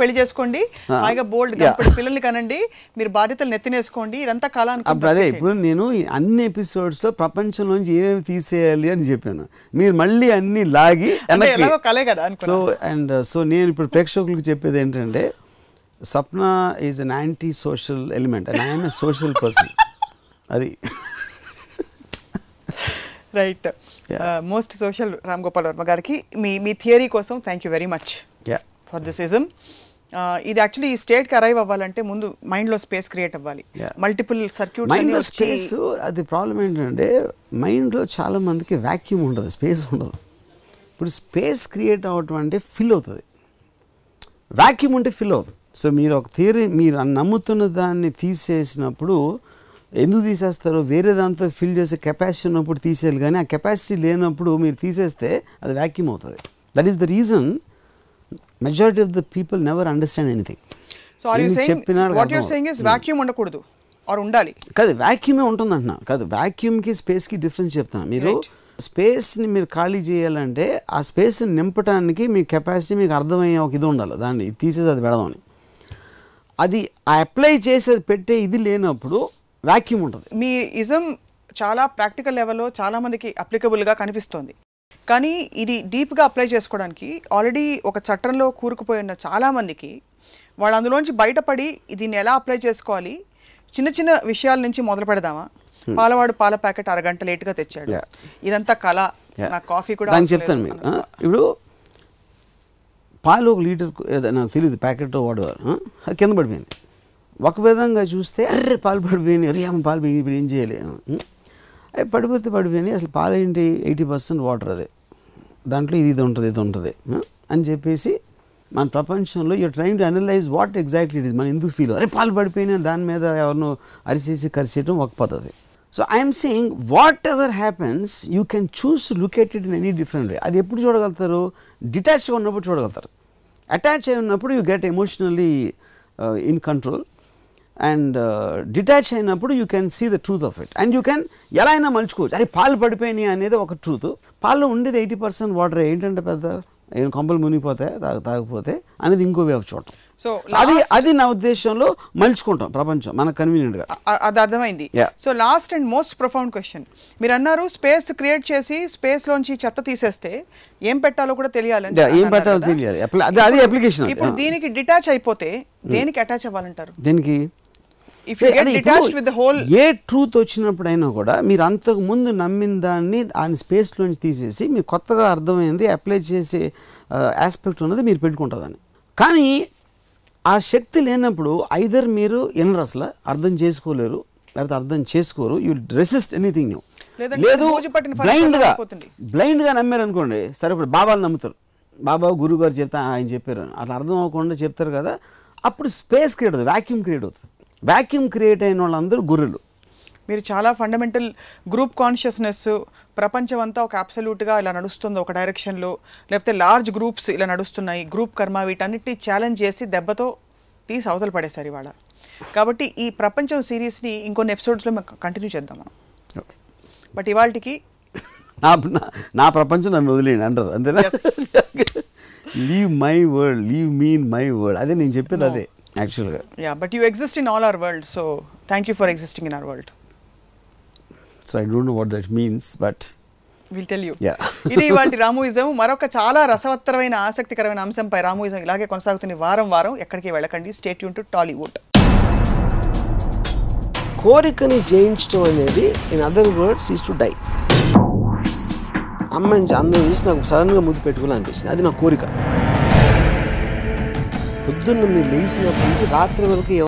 పెళ్ళి చేసుకోండి. హాయిగా బోల్డ్. పిల్లల్ని కనండి. మీరు బాధ్యతలు నెత్తినేసుకోండి. ఇదంతా కళ అప్పుడు అదే ఇప్పుడు నేను అన్ని ఎపిసోడ్స్లో ప్రపంచంలోంచి ఏమేమి తీసేయాలి అని చెప్పాను. మీరు మళ్ళీ అన్ని లాగి కలే కదా. సో అండ్ సో నేను ఇప్పుడు ప్రేక్షకులకు చెప్పేది ఏంటంటే Sapna is an anti social element and I'm a social person అది. Right most social Ram Gopal Varma గారికి మీ మీ థియరీ కోసం thank you very much for this ism ఇది యాక్చువల్లీ ఈ స్టేట్కి అరైవ్ అవ్వాలంటే ముందు మైండ్లో స్పేస్ క్రియేట్ అవ్వాలి. మల్టిపుల్ సర్క్యూట్స్ మైండ్లో స్పేస్ అది ప్రాబ్లం ఏంటంటే మైండ్లో చాలా మందికి వ్యాక్యూమ్ ఉండదు స్పేస్ ఉండదు. ఇప్పుడు స్పేస్ క్రియేట్ అవ్వటం అంటే ఫిల్ అవుతుంది. వ్యాక్యూమ్ ఉంటే ఫిల్ అవుతుంది. సో మీరు ఒక థియరీ మీరు నమ్ముతున్న దాన్ని తీసేసినప్పుడు ఎందుకు తీసేస్తారో వేరే దాంతో ఫిల్ చేసే కెపాసిటీ ఉన్నప్పుడు తీసేయాలి కానీ ఆ కెపాసిటీ లేనప్పుడు మీరు తీసేస్తే అది వ్యాక్యూమ్ అవుతుంది. That is the reason majority of the people never understand anything so are you saying చెప్పినా what you're saying is vacuum ఉండకూడదు ఆర్ ఉండాలి? కాదు వ్యాక్యూమే ఉంటుంది అంటున్నా కాదు వ్యాక్యూమ్కి స్పేస్కి డిఫరెన్స్ చెప్తాను మీరు. స్పేస్ని మీరు ఖాళీ చేయాలంటే ఆ స్పేస్ని నింపడానికి మీ కెపాసిటీ మీకు అర్థమయ్యే ఒక ఇది ఉండాలి. దాన్ని తీసేసి అది పెడదామని. అది ఆ అప్లై చేసేది పెట్టే ఇది లేనప్పుడు వాక్యూమ్ ఉంటుంది. మీ ఇజం చాలా ప్రాక్టికల్ లెవెల్లో చాలా మందికి అప్లికబుల్గా కనిపిస్తోంది. కానీ ఇది డీప్గా అప్లై చేసుకోవడానికి ఆల్రెడీ ఒక చట్టంలో కూరుకుపోయి ఉన్న చాలా మందికి వాళ్ళు అందులోంచి బయటపడి దీన్ని ఎలా అప్లై చేసుకోవాలి చిన్న చిన్న విషయాల నుంచి మొదలు పెడదామా? పాలవాడు పాల ప్యాకెట్ అరగంట లేట్గా తెచ్చాడు. ఇదంతా కళ. నాకు కాఫీ కూడా చెప్తాను మీకు. ఆ, ఇప్పుడు పాలు ఒక లీటర్ నాకు తెలియదు ప్యాకెట్ అది కింద పడిపోయింది. ఒక విధంగా చూస్తే అర్రే పాలు పడిపోయినాయి. అరే అమ్మ పాలు ఇప్పుడు ఏం చేయలేము అవి పడిపోతే పడిపోయినాయి. అసలు పాలు ఏంటి? ఎయిటీ పర్సెంట్ వాటర్ అదే. దాంట్లో ఇది ఇది ఉంటుంది ఇది ఉంటుంది. అని చెప్పేసి మన ప్రపంచంలో you train to analyse what exactly it is మనం ఎందుకు ఫీల్ అరే పాలు పడిపోయినా దాని మీద ఎవరినో అరిసేసి కరిసేయటం ఒక పద్ధతి. So I'm saying whatever happens you can choose look at it in any different way అది ఎప్పుడు చూడగలుగుతారు? డిటాచ్గా ఉన్నప్పుడు చూడగలుగుతారు. అటాచ్ అయి ఉన్నప్పుడు you get emotionally in control and detach అయినప్పుడు you can see the truth of it. And you can ఎలా అయినా మలుచుకోవచ్చు. అరే పాలు పడిపోయినాయి అనేది ఒక ట్రూత్. పాలు ఉండేది ఎయిటీ పర్సెంట్ వాటర్. ఏంటంటే పెద్ద ఏం కొంపలు మునిగిపోతే తాగ తాగకపోతే అనేది ఇంకో వే ఆఫ్ చూడటం. సో అది అది నా ఉద్దేశంలో మలుచుకుంటాం ప్రపంచం మనకు కన్వీనియంట్గా అది అర్థమైంది. So last and most profound question మీరు అన్నారు స్పేస్ క్రియేట్ చేసి స్పేస్ లోంచి చెత్త తీసేస్తే ఏం పెట్టాలో కూడా Yeah, ఏం పెట్టాలో? తెలియాలి. అది- అది ఇప్పుడు-. దీనికి డిటాచ్ అయిపోతే దేనికి అటాచ్ అవ్వాలంటారు? దీనికి? ఏ ట్రూత్ వచ్చినప్పుడైనా కూడా మీరు అంతకు ముందు నమ్మిన దాన్ని ఆయన స్పేస్లోంచి తీసేసి మీరు కొత్తగా అర్థమైంది అప్లై చేసే ఆస్పెక్ట్ ఉన్నది మీరు పెట్టుకుంటుందని కానీ ఆ శక్తి లేనప్పుడు ఐదర్ మీరు వినరు అసలు అర్థం చేసుకోలేరు లేకపోతే అర్థం చేసుకోరు యూ రెసిస్ట్ ఎనీథింగ్ న్యూ లేదంటే లేదు బ్లైండ్గా. బ్లైండ్గా నమ్మారు అనుకోండి సరే ఇప్పుడు బాబాలు నమ్ముతారు బాబా గురువు గారు చెప్తా ఆయన చెప్పారు. అట్లా అర్థం అవ్వకుండా చెప్తారు కదా అప్పుడు స్పేస్ క్రియేట్ అవుతుంది వాక్యూమ్ క్రియేట్ అవుతుంది వాక్యూమ్ క్రియేట్ అయిన వాళ్ళందరూ గుర్రెలు. మీరు చాలా ఫండమెంటల్ గ్రూప్ కాన్షియస్నెస్ ప్రపంచం అంతా ఒక అబ్సల్యూట్గా ఇలా నడుస్తుంది ఒక డైరెక్షన్లో లేకపోతే లార్జ్ గ్రూప్స్ ఇలా నడుస్తున్నాయి. గ్రూప్ కర్మ వీటన్నిటిని ఛాలెంజ్ చేసి దెబ్బతో తీసి అవతల పడేశారు ఇవాళ. కాబట్టి ఈ ప్రపంచం సిరీస్ని ఇంకొన్ని ఎపిసోడ్స్లో మేము కంటిన్యూ చేద్దాం మనం బట్ ఇవాళకి నా నా- నా ప్రపంచం నన్ను వదిలేయండి అంటారు అంతేనా? Leave my world leave mean my world అదే నేను చెప్పేది అదే. యాక్చువల్గా yeah but you exist in all our world so thank you for existing in our world so I don't know what that means but will tell you Yeah. ఇది ఇవాళ రామూయిజం. మరొక చాలా రసవత్తరమైన ఆసక్తికరమైన అంశంపై రామూయిజం ఇలాగే కొనసాగుతుంది వారం వారం. ఎక్కడికి వెళ్ళకండి. స్టేట్ యూన్ టు టాలీవుడ్ కోరికని జయించడం అనేది in other words is to die అమ్మాయిని అందరూ చూసి నాకు సడన్గా ముద్దు పెట్టుకోవాలనిపిస్తుంది. అది నా కోరిక. పొద్దున్న మీరు లేచినప్పటి నుంచి రాత్రి వరకు